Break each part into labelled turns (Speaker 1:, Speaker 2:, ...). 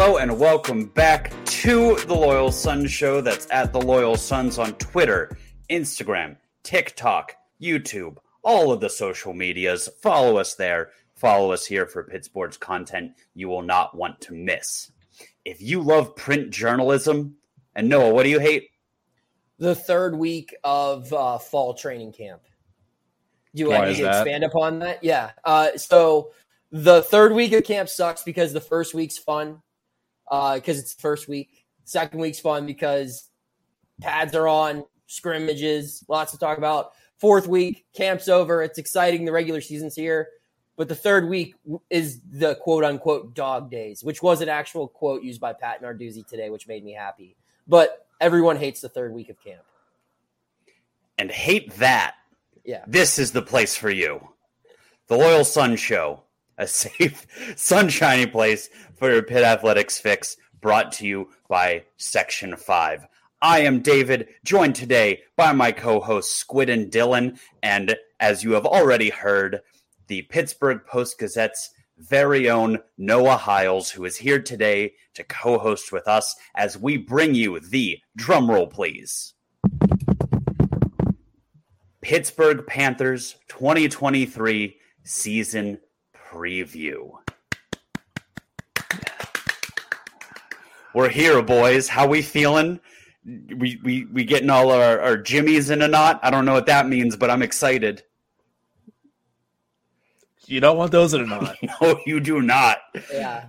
Speaker 1: Hello and welcome back to the Loyal Sons Show. That's at the Loyal Sons on Twitter, Instagram, TikTok, YouTube, all of the social medias. Follow us there. Follow us here for Pitt Sports content you will not want to miss. If you love print journalism, and Noah, what do you hate?
Speaker 2: The third week of uh, fall training camp. Do you want me to
Speaker 3: that?
Speaker 2: expand upon that? Yeah. Uh, so the third week of camp sucks because the first week's fun Uh, because it's the first week. Second week's fun because pads are on, scrimmages, lots to talk about. Fourth week, camp's over. It's exciting. The regular season's here. But the third week is the quote unquote dog days, which was an actual quote used by Pat Narduzzi today, which made me happy. But everyone hates the third week of camp.
Speaker 1: And hate that.
Speaker 2: Yeah.
Speaker 1: This is the place for you. The Loyal Sons Show, a safe, sunshiny place for your Pitt Athletics fix, brought to you by Section 5. I am David, joined today by my co hosts Squid and Dylan. And as you have already heard, the Pittsburgh Post Gazette's very own Noah Hiles, who is here today to co host with us as we bring you the drumroll, please. Pittsburgh Panthers 2023 season preview. We're here, boys. How we feeling? We we we getting all our, our jimmies in a knot. I don't know what that means, but I'm excited.
Speaker 3: You don't want those in a knot.
Speaker 1: No, you do not.
Speaker 2: Yeah.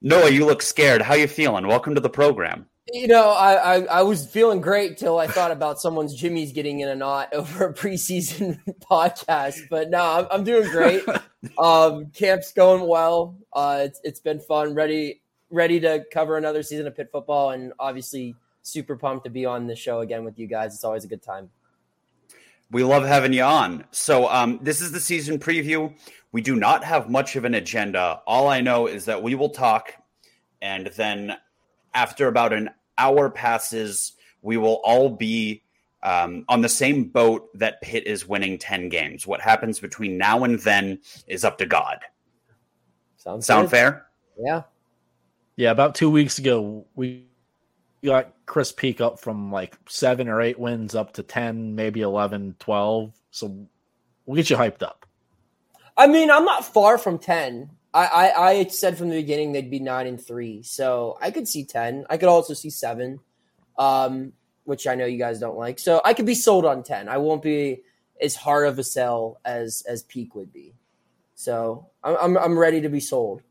Speaker 1: Noah, you look scared. How you feeling? Welcome to the program.
Speaker 2: You know, I, I, I was feeling great till I thought about someone's Jimmy's getting in a knot over a preseason podcast. But no, I'm, I'm doing great. Um, camp's going well. Uh, it's, it's been fun. Ready ready to cover another season of Pitt football, and obviously super pumped to be on the show again with you guys. It's always a good time.
Speaker 1: We love having you on. So, um, this is the season preview. We do not have much of an agenda. All I know is that we will talk, and then after about an hour passes, we will all be um, on the same boat that Pitt is winning 10 games. What happens between now and then is up to God.
Speaker 2: Sounds
Speaker 1: Sound
Speaker 2: good?
Speaker 1: fair?
Speaker 2: Yeah.
Speaker 3: yeah, about two weeks ago, we got Chris Peak up from like seven or eight wins up to 10, maybe 11, 12. So we'll get you hyped up.
Speaker 2: I mean, I'm not far from ten. I, I, I said from the beginning they'd be nine and three, so I could see ten. I could also see seven, um, which I know you guys don't like. So I could be sold on ten. I won't be as hard of a sell as as Peak would be. So I'm I'm, I'm ready to be sold.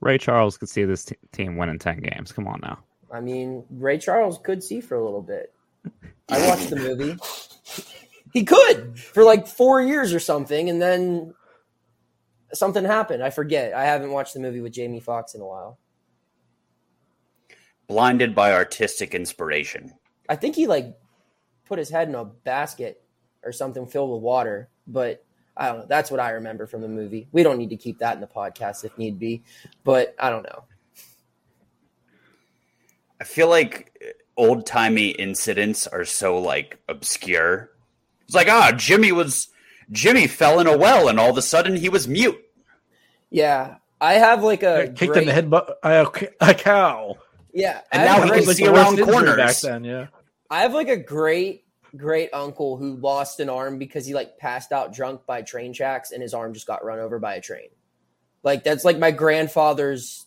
Speaker 4: Ray Charles could see this t- team winning 10 games. Come on now.
Speaker 2: I mean, Ray Charles could see for a little bit. I watched the movie. He could for like four years or something, and then something happened. I forget. I haven't watched the movie with Jamie Foxx in a while.
Speaker 1: Blinded by artistic inspiration.
Speaker 2: I think he like put his head in a basket or something filled with water, but I don't know. That's what I remember from the movie. We don't need to keep that in the podcast if need be, but I don't know.
Speaker 1: I feel like old timey incidents are so like obscure. It's like, ah, Jimmy was Jimmy fell in a well and all of a sudden he was mute.
Speaker 2: Yeah, I have like a
Speaker 3: Kicked
Speaker 2: great,
Speaker 3: in the head by a, a cow.
Speaker 2: Yeah,
Speaker 1: And now
Speaker 2: have
Speaker 1: he
Speaker 2: a
Speaker 1: can
Speaker 2: great-
Speaker 1: see
Speaker 3: the
Speaker 1: around corners.
Speaker 3: back then. Yeah,
Speaker 2: I have like a great, great uncle who lost an arm because he like passed out drunk by train tracks and his arm just got run over by a train. Like that's like my grandfather's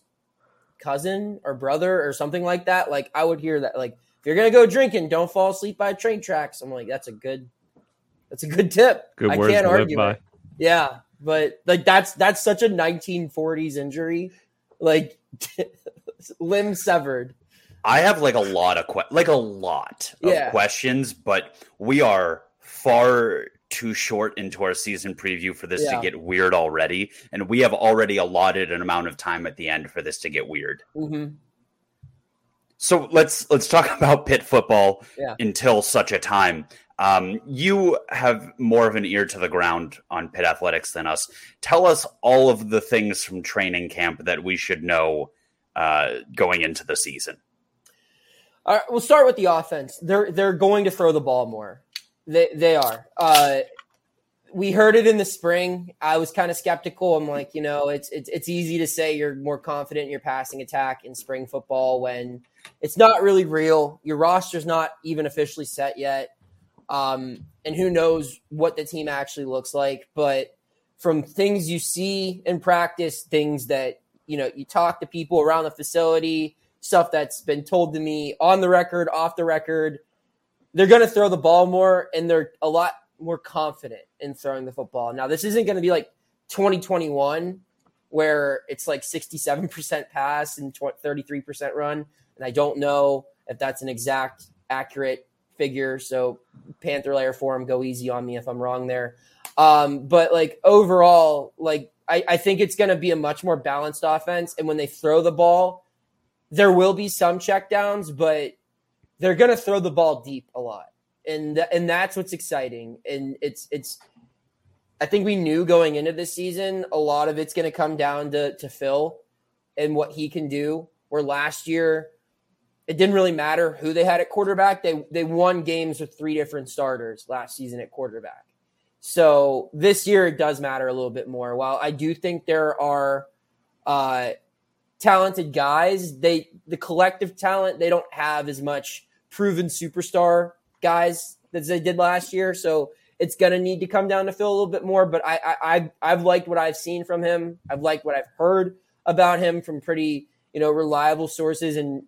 Speaker 2: cousin or brother or something like that. Like I would hear that. Like if you're gonna go drinking, don't fall asleep by train tracks. I'm like, that's a good, that's a good tip.
Speaker 4: Good
Speaker 2: I
Speaker 4: words
Speaker 2: can't
Speaker 4: to live
Speaker 2: argue
Speaker 4: by.
Speaker 2: it. Yeah, but like that's that's such a 1940s injury. Like limb severed.
Speaker 1: I have like a lot of que- like a lot of
Speaker 2: Yeah.
Speaker 1: questions, but we are far too short into our season preview for this
Speaker 2: Yeah.
Speaker 1: to get weird already, and we have already allotted an amount of time at the end for this to get weird.
Speaker 2: hmm
Speaker 1: So let's let's talk about Pitt football
Speaker 2: Yeah.
Speaker 1: until such a time. Um, you have more of an ear to the ground on Pitt athletics than us. Tell us all of the things from training camp that we should know uh, going into the season.
Speaker 2: All right, we'll start with the offense. They're they're going to throw the ball more. They they are. Uh, we heard it in the spring. I was kind of skeptical. I'm like, you know, it's it's it's easy to say you're more confident in your passing attack in spring football when it's not really real. Your roster's not even officially set yet. Um, and who knows what the team actually looks like. But from things you see in practice, things that you know, you talk to people around the facility, stuff that's been told to me on the record, off the record, they're going to throw the ball more and they're a lot more confident in throwing the football. Now, this isn't going to be like 2021 where it's like 67% pass and 33% run. And I don't know if that's an exact accurate figure. So Panther Lair Forum, go easy on me if I'm wrong there. Um, but like overall, like I, I think it's going to be a much more balanced offense. And when they throw the ball, there will be some checkdowns, but they're going to throw the ball deep a lot. And, th- and that's what's exciting. And it's, it's, I think we knew going into this season, a lot of it's going to come down to, to Phil and what he can do. Where last year, it didn't really matter who they had at quarterback. They they won games with three different starters last season at quarterback. So this year it does matter a little bit more. While I do think there are uh, talented guys, they the collective talent they don't have as much proven superstar guys as they did last year. So it's going to need to come down to Phil a little bit more. But I, I I've liked what I've seen from him. I've liked what I've heard about him from pretty you know reliable sources and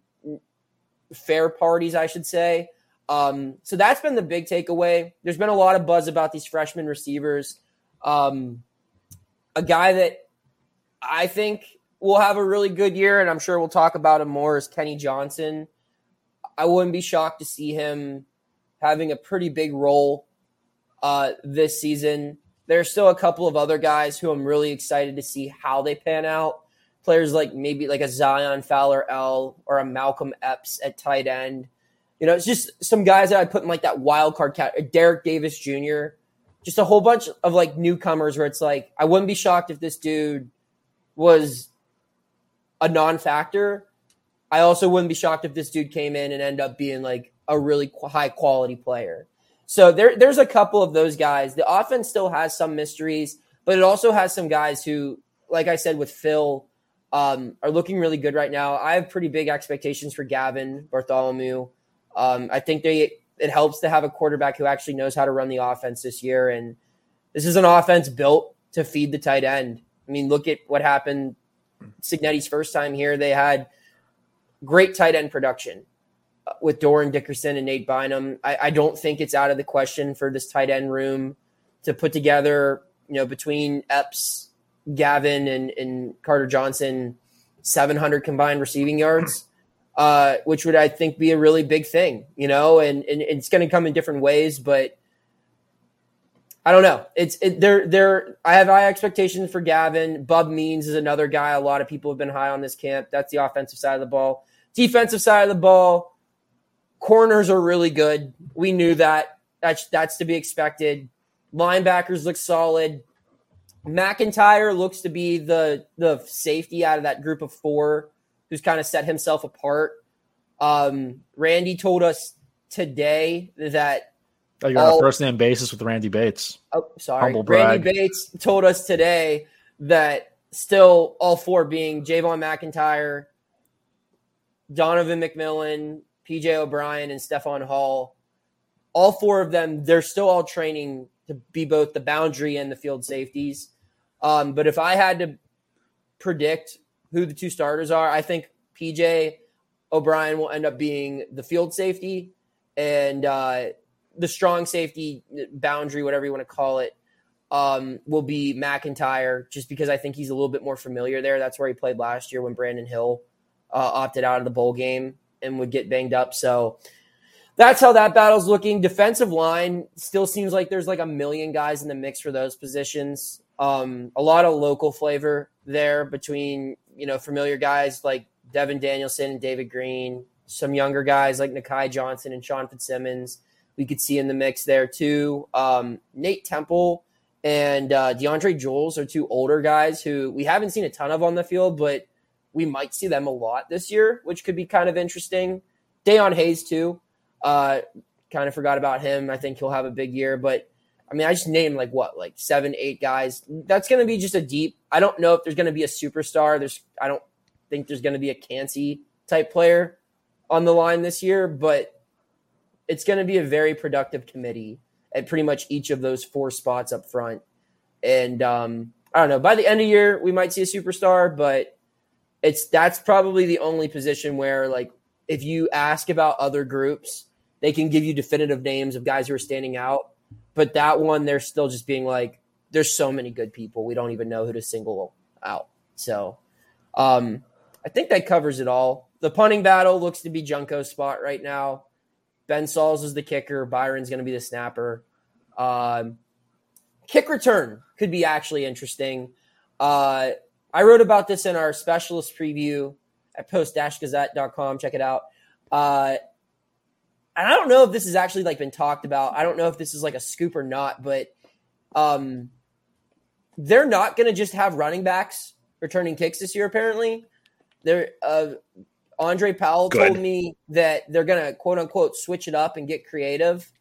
Speaker 2: fair parties, I should say. Um, so that's been the big takeaway. There's been a lot of buzz about these freshman receivers. Um, a guy that I think will have a really good year, and I'm sure we'll talk about him more, is Kenny Johnson. I wouldn't be shocked to see him having a pretty big role uh, this season. There's still a couple of other guys who I'm really excited to see how they pan out players like maybe like a Zion Fowler-El or a Malcolm Epps at tight end. You know, it's just some guys that I put in like that wild card cat, uh, Derek Davis Jr. Just a whole bunch of like newcomers where it's like I wouldn't be shocked if this dude was a non-factor. I also wouldn't be shocked if this dude came in and ended up being like a really high quality player. So there, there's a couple of those guys. The offense still has some mysteries, but it also has some guys who, like I said with Phil, um, are looking really good right now. I have pretty big expectations for Gavin Bartholomew. Um, I think they it helps to have a quarterback who actually knows how to run the offense this year. And this is an offense built to feed the tight end. I mean, look at what happened Cignetti's first time here. They had great tight end production uh, with Dorin Dickerson and Nate Byham. I, I don't think it's out of the question for this tight end room to put together, you know, between Epps Gavin and, and Carter Johnson 700 combined receiving yards, uh, which would I think be a really big thing, you know, and, and it's going to come in different ways, but I don't know. It's it, there. There, I have high expectations for Gavin. Bub Means is another guy. A lot of people have been high on this camp. That's the offensive side of the ball. Defensive side of the ball, corners are really good. We knew that. That's that's to be expected. Linebackers look solid. McIntyre looks to be the the safety out of that group of four who's kind of set himself apart. Um, Randy told us today that
Speaker 3: oh, you're all, on a first name basis with Randy Bates.
Speaker 2: Oh, sorry, Randy Bates told us today that still all four being Javon McIntyre, Donovan McMillan, PJ O'Brien, and Stefan Hall. All four of them, they're still all training to be both the boundary and the field safeties. Um, but if I had to predict who the two starters are, I think PJ O'Brien will end up being the field safety and uh, the strong safety boundary, whatever you want to call it, um, will be McIntyre, just because I think he's a little bit more familiar there. That's where he played last year when Brandon Hill uh, opted out of the bowl game and would get banged up. So that's how that battle's looking. Defensive line still seems like there's like a million guys in the mix for those positions. Um, a lot of local flavor there between you know familiar guys like Devin Danielson and David Green, some younger guys like Nakai Johnson and Sean Fitzsimmons. We could see in the mix there too. Um, Nate Temple and uh, DeAndre Jules are two older guys who we haven't seen a ton of on the field, but we might see them a lot this year, which could be kind of interesting. Dayon Hayes too. Uh, kind of forgot about him. I think he'll have a big year, but I mean, I just named like what, like seven, eight guys. That's going to be just a deep. I don't know if there's going to be a superstar. There's, I don't think there's going to be a Kancey type player on the line this year, but it's going to be a very productive committee at pretty much each of those four spots up front. And um, I don't know. By the end of the year, we might see a superstar, but it's that's probably the only position where, like, if you ask about other groups, they can give you definitive names of guys who are standing out but that one, they're still just being like, there's so many good people. We don't even know who to single out. So um, I think that covers it all. The punting battle looks to be Junko's spot right now. Ben Sauls is the kicker. Byron's going to be the snapper. Um, kick return could be actually interesting. Uh, I wrote about this in our specialist preview at post-gazette.com. Check it out. Uh, and I don't know if this has actually like been talked about. I don't know if this is like a scoop or not, but um, they're not going to just have running backs returning kicks this year. Apparently, they're uh, Andre Powell Good. told me that they're going to quote unquote switch it up and get creative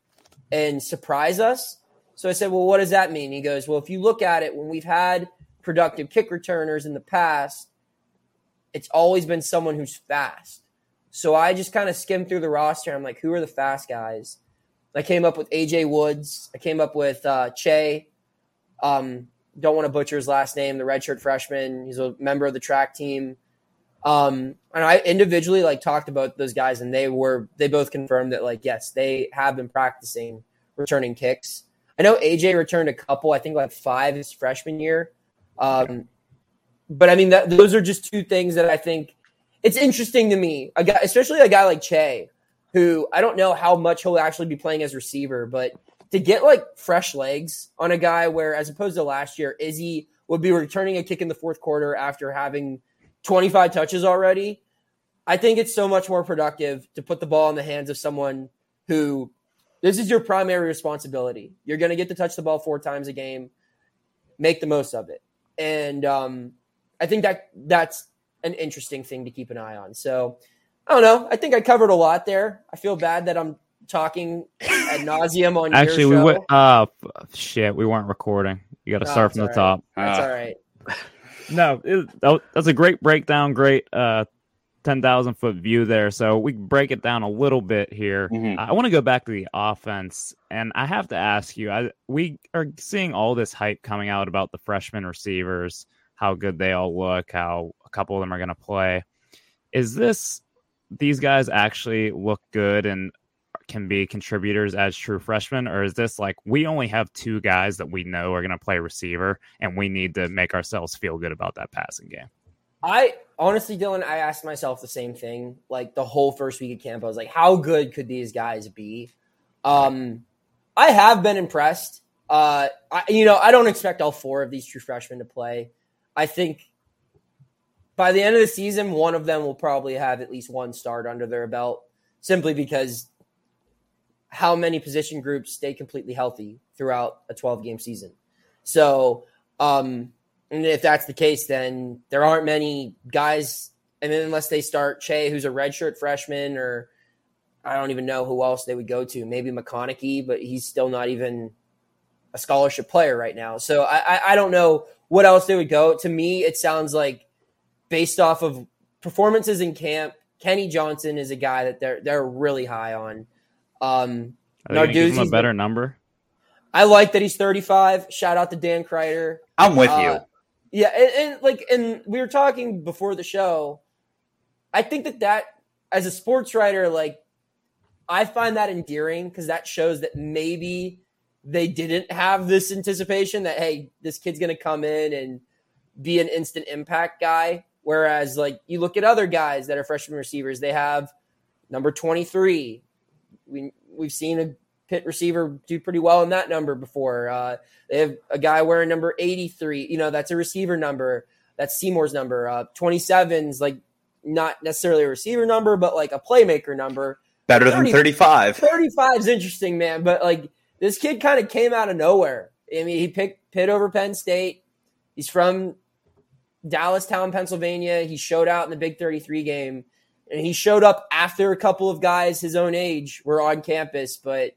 Speaker 2: and surprise us. So I said, well, what does that mean? He goes, well, if you look at it, when we've had productive kick returners in the past, it's always been someone who's fast. So I just kind of skimmed through the roster. I'm like, who are the fast guys? I came up with AJ Woods. I came up with uh, Che. Um, don't want to butcher his last name. The redshirt freshman. He's a member of the track team. Um, and I individually like talked about those guys, and they were they both confirmed that like yes, they have been practicing returning kicks. I know AJ returned a couple. I think like five his freshman year. Um, but I mean, that, those are just two things that I think it's interesting to me, a guy, especially a guy like Che, who I don't know how much he'll actually be playing as receiver, but to get like fresh legs on a guy where, as opposed to last year, Izzy would be returning a kick in the fourth quarter after having 25 touches already. I think it's so much more productive to put the ball in the hands of someone who this is your primary responsibility. You're going to get to touch the ball four times a game. Make the most of it. And um, I think that that's an interesting thing to keep an eye on. So I don't know. I think I covered a lot there. I feel bad that I'm talking ad nauseum on. YouTube.
Speaker 4: Actually, we went. Uh, shit, we weren't recording. You got to start from the
Speaker 2: right.
Speaker 4: top.
Speaker 2: That's uh, all right.
Speaker 4: no, it, that's a great breakdown. Great. Uh, 10,000 foot view there. So we break it down a little bit here. Mm-hmm. I want to go back to the offense. And I have to ask you, I, we are seeing all this hype coming out about the freshman receivers, how good they all look, how a couple of them are going to play. Is this these guys actually look good and can be contributors as true freshmen, or is this like we only have two guys that we know are going to play receiver, and we need to make ourselves feel good about that passing game?
Speaker 2: I honestly, Dylan, I asked myself the same thing. Like the whole first week of camp, I was like, how good could these guys be? Um, I have been impressed. Uh, I, you know, I don't expect all four of these true freshmen to play. I think by the end of the season, one of them will probably have at least one start under their belt simply because how many position groups stay completely healthy throughout a 12 game season. So, um, if that's the case, then there aren't many guys. And then unless they start Che, who's a redshirt freshman, or I don't even know who else they would go to. Maybe McConaughey, but he's still not even a scholarship player right now. So I, I, I don't know what else they would go. To me, it sounds like based off of performances in camp, Kenny Johnson is a guy that they're they're really high on. Um,
Speaker 4: Narduzzi's a better number.
Speaker 2: I like that he's 35. Shout out to Dan Kreider.
Speaker 1: I'm with uh, you.
Speaker 2: Yeah, and, and like, and we were talking before the show. I think that that as a sports writer, like, I find that endearing because that shows that maybe they didn't have this anticipation that hey, this kid's going to come in and be an instant impact guy. Whereas, like, you look at other guys that are freshman receivers, they have number 23. We, we've seen a Pitt receiver do pretty well in that number before. Uh, they have a guy wearing number 83. You know, that's a receiver number. That's Seymour's number. Uh, 27's like not necessarily a receiver number, but like a playmaker number.
Speaker 1: Better 30, than 35.
Speaker 2: 35 is interesting, man. But like this kid kind of came out of nowhere. I mean, he picked Pitt over Penn State. He's from Dallastown, Pennsylvania. He showed out in the Big 33 game, and he showed up after a couple of guys his own age were on campus. But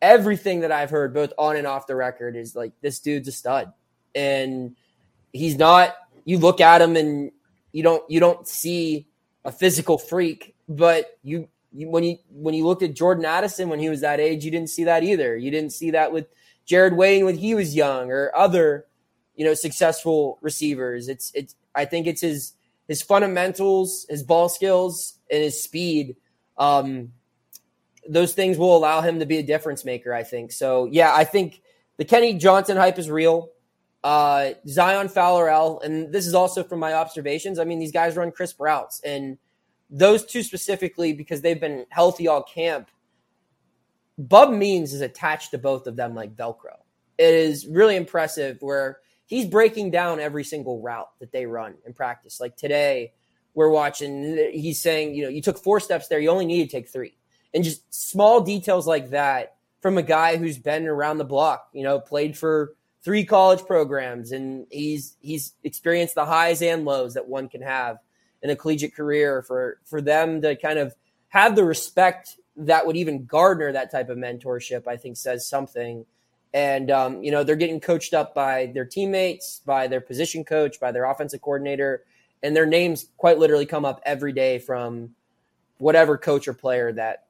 Speaker 2: everything that I've heard, both on and off the record, is like this dude's a stud, and he's not. You look at him and you don't you don't see a physical freak, but you, you when you when you looked at Jordan Addison when he was that age, you didn't see that either. You didn't see that with Jared Wayne when he was young or other you know successful receivers. It's it's I think it's his his fundamentals, his ball skills, and his speed. Um, those things will allow him to be a difference maker. I think so. Yeah, I think the Kenny Johnson hype is real. Uh, Zion Fowler, L. and this is also from my observations. I mean, these guys run crisp routes, and those two specifically because they've been healthy all camp. Bub Means is attached to both of them like Velcro. It is really impressive where he's breaking down every single route that they run in practice. Like today, we're watching, he's saying, you know, you took four steps there, you only need to take three. And just small details like that from a guy who's been around the block, you know, played for three college programs and he's he's experienced the highs and lows that one can have in a collegiate career for for them to kind of have the respect that would even garner that type of mentorship, I think says something and um, you know they're getting coached up by their teammates, by their position coach, by their offensive coordinator, and their names quite literally come up every day from whatever coach or player that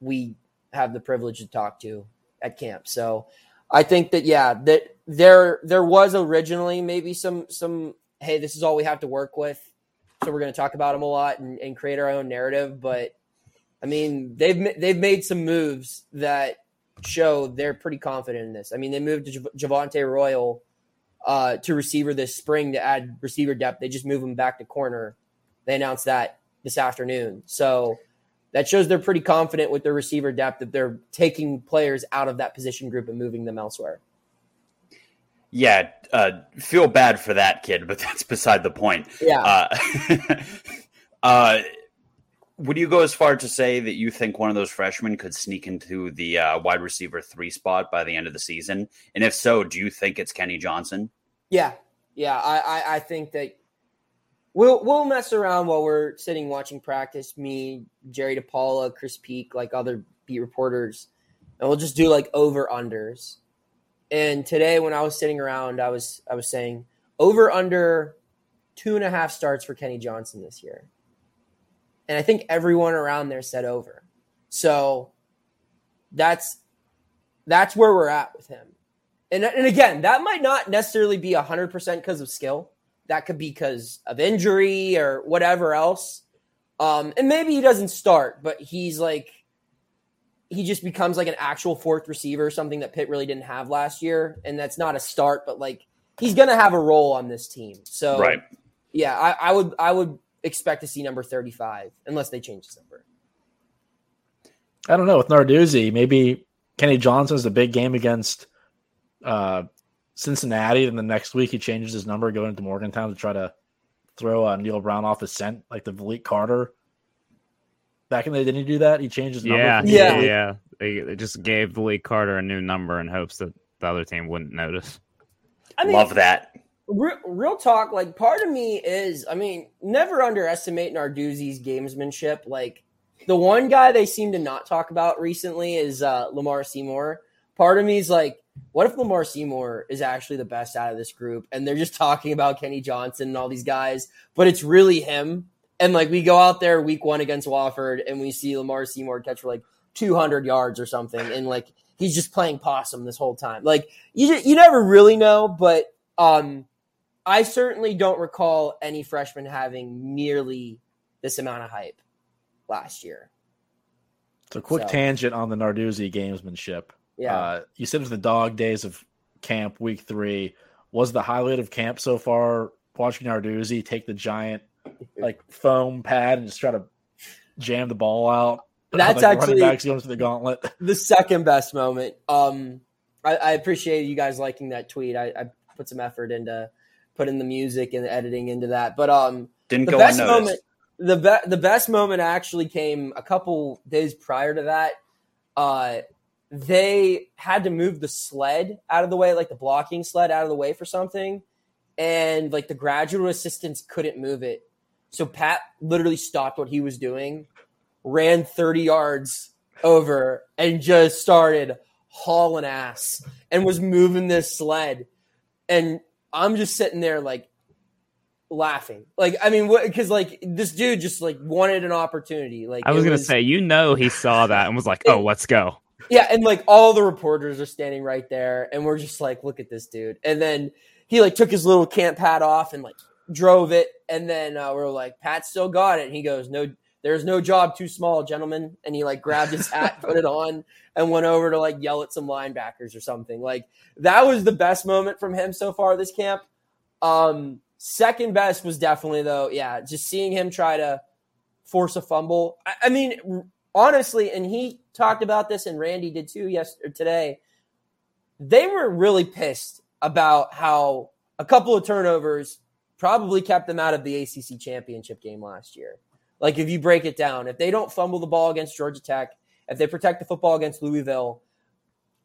Speaker 2: we have the privilege to talk to at camp. So I think that yeah, that there there was originally maybe some some hey, this is all we have to work with, so we're going to talk about them a lot and, and create our own narrative. But I mean, they've they've made some moves that show they're pretty confident in this. I mean, they moved to Javante Royal uh, to receiver this spring to add receiver depth. They just moved him back to corner. They announced that this afternoon. So that shows they're pretty confident with their receiver depth that they're taking players out of that position group and moving them elsewhere.
Speaker 1: Yeah, uh, feel bad for that kid, but that's beside the point.
Speaker 2: Yeah.
Speaker 1: Uh, uh, would you go as far to say that you think one of those freshmen could sneak into the uh, wide receiver three spot by the end of the season? And if so, do you think it's Kenny Johnson?
Speaker 2: Yeah, yeah, I, I, I think that we'll we'll mess around while we're sitting watching practice. Me, Jerry DiPaola, Chris Peak, like other beat reporters, and we'll just do like over unders. And today, when I was sitting around, I was I was saying over under two and a half starts for Kenny Johnson this year and I think everyone around there said over. So that's that's where we're at with him. And, and again, that might not necessarily be 100% because of skill. That could be because of injury or whatever else. Um, and maybe he doesn't start, but he's like, he just becomes like an actual fourth receiver, something that Pitt really didn't have last year. And that's not a start, but like he's going to have a role on this team. So,
Speaker 1: right.
Speaker 2: yeah, I, I would, I would expect to see number 35 unless they change the number.
Speaker 3: I don't know with Narduzzi. Maybe Kenny Johnson's a big game against uh, Cincinnati, and the next week he changes his number going into Morgantown to try to throw uh, Neal Brown off his scent, like the Maliq Carter. Back in the day, didn't he do that? He changed his number.
Speaker 4: Yeah, yeah, yeah. They, they just gave Lee Carter a new number in hopes that the other team wouldn't notice.
Speaker 1: I mean, Love that
Speaker 2: real, real talk, like part of me is, I mean, never underestimate Narduzzi's gamesmanship. Like the one guy they seem to not talk about recently is uh, Lamar Seymour. Part of me is like, what if Lamar Seymour is actually the best out of this group and they're just talking about Kenny Johnson and all these guys, but it's really him. And like we go out there week one against Wofford and we see Lamar Seymour catch for like 200 yards or something. And like he's just playing possum this whole time. Like you, you never really know, but um, I certainly don't recall any freshman having nearly this amount of hype last year.
Speaker 3: So, quick so. tangent on the Narduzzi gamesmanship.
Speaker 2: Yeah, uh,
Speaker 3: you said it's the dog days of camp, week three. Was the highlight of camp so far watching Narduzzi take the giant like foam pad and just try to jam the ball out?
Speaker 2: That's like, actually
Speaker 3: backs going to the gauntlet.
Speaker 2: The second best moment. Um, I, I appreciate you guys liking that tweet. I, I put some effort into putting the music and the editing into that. But um,
Speaker 1: didn't
Speaker 2: the
Speaker 1: go
Speaker 2: best
Speaker 1: unnoticed.
Speaker 2: moment. The be- the best moment actually came a couple days prior to that. Uh, they had to move the sled out of the way, like the blocking sled out of the way for something, and like the graduate assistants couldn't move it. So Pat literally stopped what he was doing, ran 30 yards over, and just started hauling ass and was moving this sled. And I'm just sitting there like laughing. Like, I mean, because like this dude just like wanted an opportunity. Like,
Speaker 4: I was, gonna say, you know, he saw that and was like, "Oh, let's go."
Speaker 2: Yeah, and like all the reporters are standing right there, and we're just like, "Look at this dude." And then he like took his little camp hat off and like drove it, and then uh, we're like, "Pat still got it." And he goes, "No." There's no job too small, gentlemen. And he like grabbed his hat, put it on, and went over to like yell at some linebackers or something. Like that was the best moment from him so far this camp. Um, second best was definitely though, yeah, just seeing him try to force a fumble. I, I mean, honestly, and he talked about this, and Randy did too yesterday today. They were really pissed about how a couple of turnovers probably kept them out of the ACC championship game last year. Like if you break it down, if they don't fumble the ball against Georgia Tech, if they protect the football against Louisville,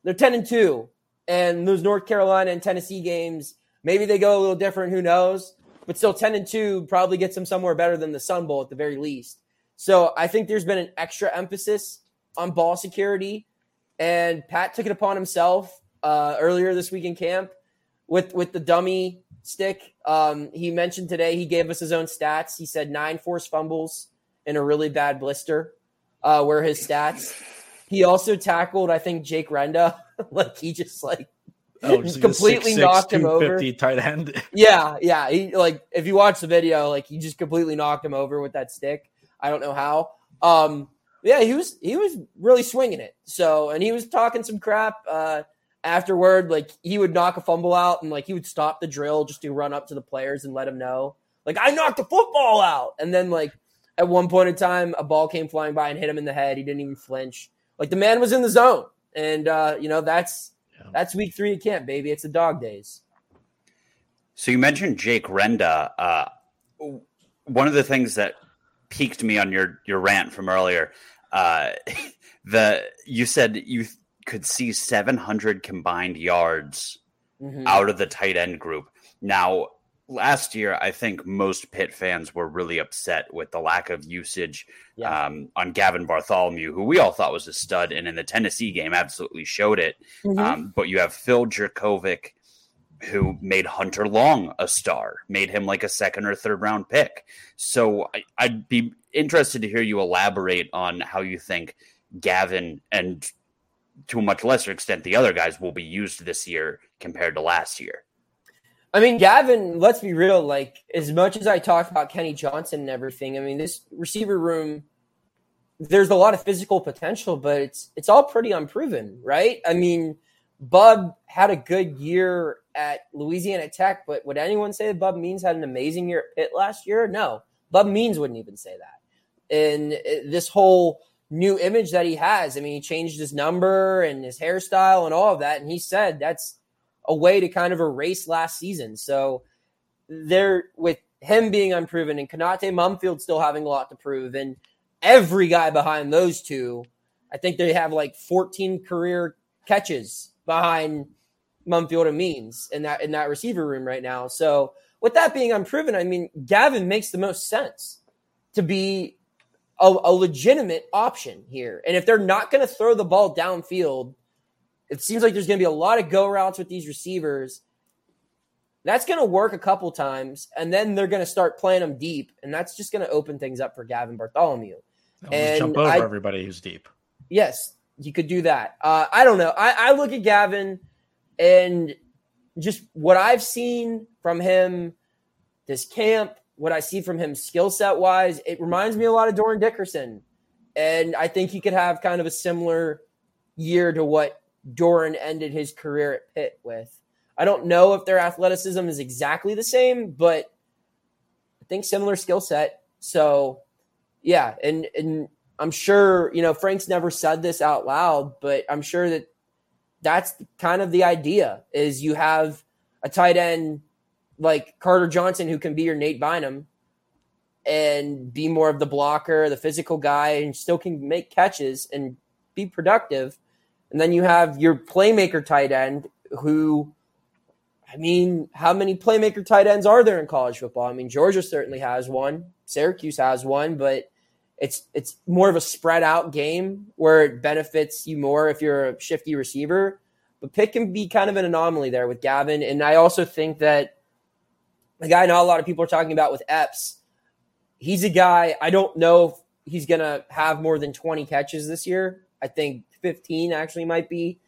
Speaker 2: they're 10 and 2. And those North Carolina and Tennessee games, maybe they go a little different, who knows? But still 10 and 2 probably gets them somewhere better than the Sun Bowl at the very least. So I think there's been an extra emphasis on ball security. And Pat took it upon himself uh, earlier this week in camp with with the dummy stick. Um, he mentioned today he gave us his own stats. He said nine forced fumbles in a really bad blister uh, were his stats. He also tackled, I think, Jake Renda. like he just like oh, just completely knocked him over.
Speaker 3: Tight end.
Speaker 2: yeah, yeah. He like if you watch the video, like he just completely knocked him over with that stick. I don't know how. Um, yeah, he was he was really swinging it. So, and he was talking some crap. Uh, afterward, like he would knock a fumble out and like he would stop the drill just to run up to the players and let them know, like, I knocked the football out. And then, like, at one point in time, a ball came flying by and hit him in the head. He didn't even flinch. Like the man was in the zone. And uh, you know, that's yeah. that's week three of camp, baby. It's the dog days.
Speaker 1: So you mentioned Jake Renda. Uh, one of the things that piqued me on your your rant from earlier, uh, the you said you could see 700 combined yards mm-hmm. out of the tight end group. Now, last year, I think most Pitt fans were really upset with the lack of usage yeah. um, on Gavin Bartholomew, who we all thought was a stud, and in the Tennessee game, absolutely showed it. Mm-hmm. Um, but you have Phil Jurkovec, who made Hunter Long a star, made him like a second or third round pick. So I, I'd be interested to hear you elaborate on how you think Gavin and to a much lesser extent, the other guys will be used this year compared to last year.
Speaker 2: I mean, Gavin, let's be real. Like, as much as I talk about Kenny Johnson and everything, I mean, this receiver room, there's a lot of physical potential, but it's it's all pretty unproven, right? I mean, Bub had a good year at Louisiana Tech, but would anyone say that Bub Means had an amazing year at Pitt last year? No, Bub Means wouldn't even say that. And uh, this whole new image that he has. I mean, he changed his number and his hairstyle and all of that. And he said that's a way to kind of erase last season. So there, with him being unproven and Konata Mumpfield still having a lot to prove, and every guy behind those two, I think they have like 14 career catches behind Mumpfield and Means in that in that receiver room right now. So with that being unproven, I mean, Gavin makes the most sense to be a, a legitimate option here. And if they're not going to throw the ball downfield, it seems like there's going to be a lot of go routes with these receivers. That's going to work a couple times, and then they're going to start playing them deep, and that's just going to open things up for Gavin Bartholomew.
Speaker 3: and jump over I, everybody who's deep.
Speaker 2: Yes, you could do that. Uh, I don't know. I, I look at Gavin and just what I've seen from him this camp, what I see from him skill set wise, it reminds me a lot of Dorin Dickerson. And I think he could have kind of a similar year to what Dorin ended his career at Pitt with. I don't know if their athleticism is exactly the same, but I think similar skill set. So, yeah, and and I'm sure you know Frank's never said this out loud, but I'm sure that that's kind of the idea is you have a tight end like Carter Johnson, who can be your Nate Byham and be more of the blocker, the physical guy, and still can make catches and be productive. And then you have your playmaker tight end who, I mean, how many playmaker tight ends are there in college football? I mean, Georgia certainly has one, Syracuse has one, but it's it's more of a spread out game where it benefits you more if you're a shifty receiver. But Pitt can be kind of an anomaly there with Gavin, and I also think that the guy I know a lot of people are talking about with Epps, he's a guy I don't know if he's gonna have more than 20 catches this year. I think 15 actually might be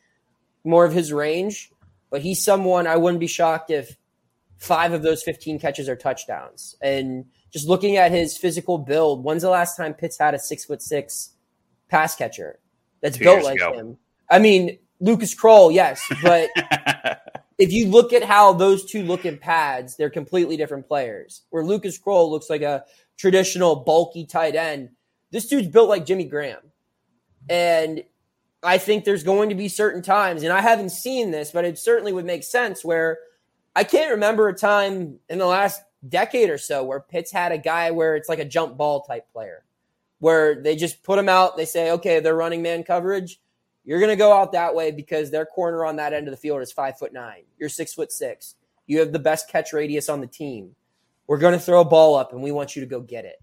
Speaker 2: more of his range, but he's someone I wouldn't be shocked if five of those 15 catches are touchdowns. And just looking at his physical build, when's the last time Pitts had a six foot six pass catcher that's
Speaker 1: Two
Speaker 2: built like
Speaker 1: ago.
Speaker 2: him? I mean, Lucas Krull, yes, but if you look at how those two look in pads, they're completely different players. Where Lucas Krull looks like a traditional bulky tight end, this dude's built like Jimmy Graham. And I think there's going to be certain times, and I haven't seen this, but it certainly would make sense where I can't remember a time in the last decade or so where Pitts had a guy where it's like a jump ball type player, where they just put him out. They say, okay, they're running man coverage. You're going to go out that way because their corner on that end of the field is five foot nine. You're six foot six. You have the best catch radius on the team. We're going to throw a ball up and we want you to go get it.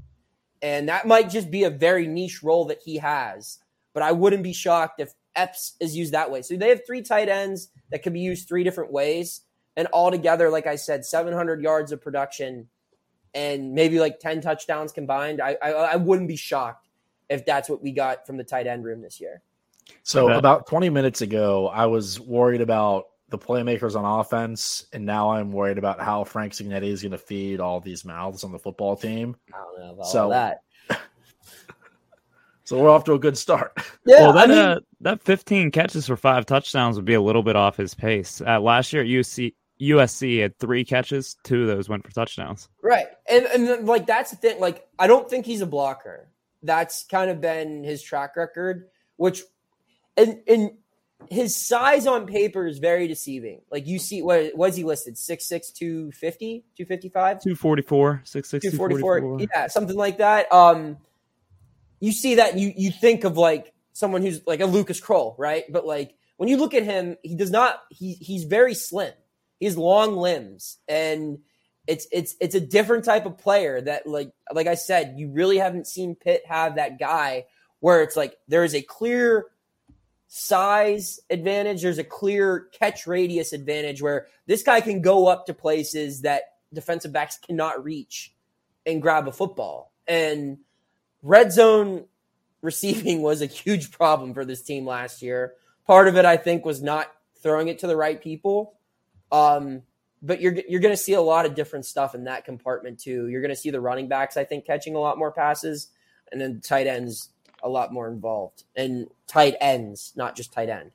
Speaker 2: And that might just be a very niche role that he has. But I wouldn't be shocked if Epps is used that way. So they have three tight ends that can be used three different ways. And altogether, like I said, 700 yards of production and maybe like 10 touchdowns combined. I, I, I wouldn't be shocked if that's what we got from the tight end room this year.
Speaker 3: So about 20 minutes ago, I was worried about the playmakers on offense, and now I'm worried about how Frank Cignetti is going to feed all these mouths on the football team.
Speaker 2: I don't know about
Speaker 3: So-
Speaker 2: all that.
Speaker 3: So we're off to a good start.
Speaker 2: Yeah,
Speaker 4: well, that
Speaker 2: I mean,
Speaker 4: uh, that 15 catches for five touchdowns would be a little bit off his pace. Uh, last year at USC, USC had three catches, two of those went for touchdowns.
Speaker 2: Right. And and like that's the thing. Like, I don't think he's a blocker. That's kind of been his track record, which and and his size on paper is very deceiving. Like you see what was he listed? 6'6, 250, 255?
Speaker 4: 244, 6'6",
Speaker 2: 244.
Speaker 4: 244.
Speaker 2: Yeah, something like that. Um you see that you you think of like someone who's like a Lucas Krull, right? But like when you look at him, he does not he he's very slim. He has long limbs and it's it's it's a different type of player that like like I said, you really haven't seen Pitt have that guy where it's like there is a clear size advantage, there's a clear catch radius advantage where this guy can go up to places that defensive backs cannot reach and grab a football. And red zone receiving was a huge problem for this team last year. Part of it, I think, was not throwing it to the right people. Um, but you're you're going to see a lot of different stuff in that compartment too. You're going to see the running backs, I think, catching a lot more passes, and then tight ends a lot more involved, and tight ends, not just tight end.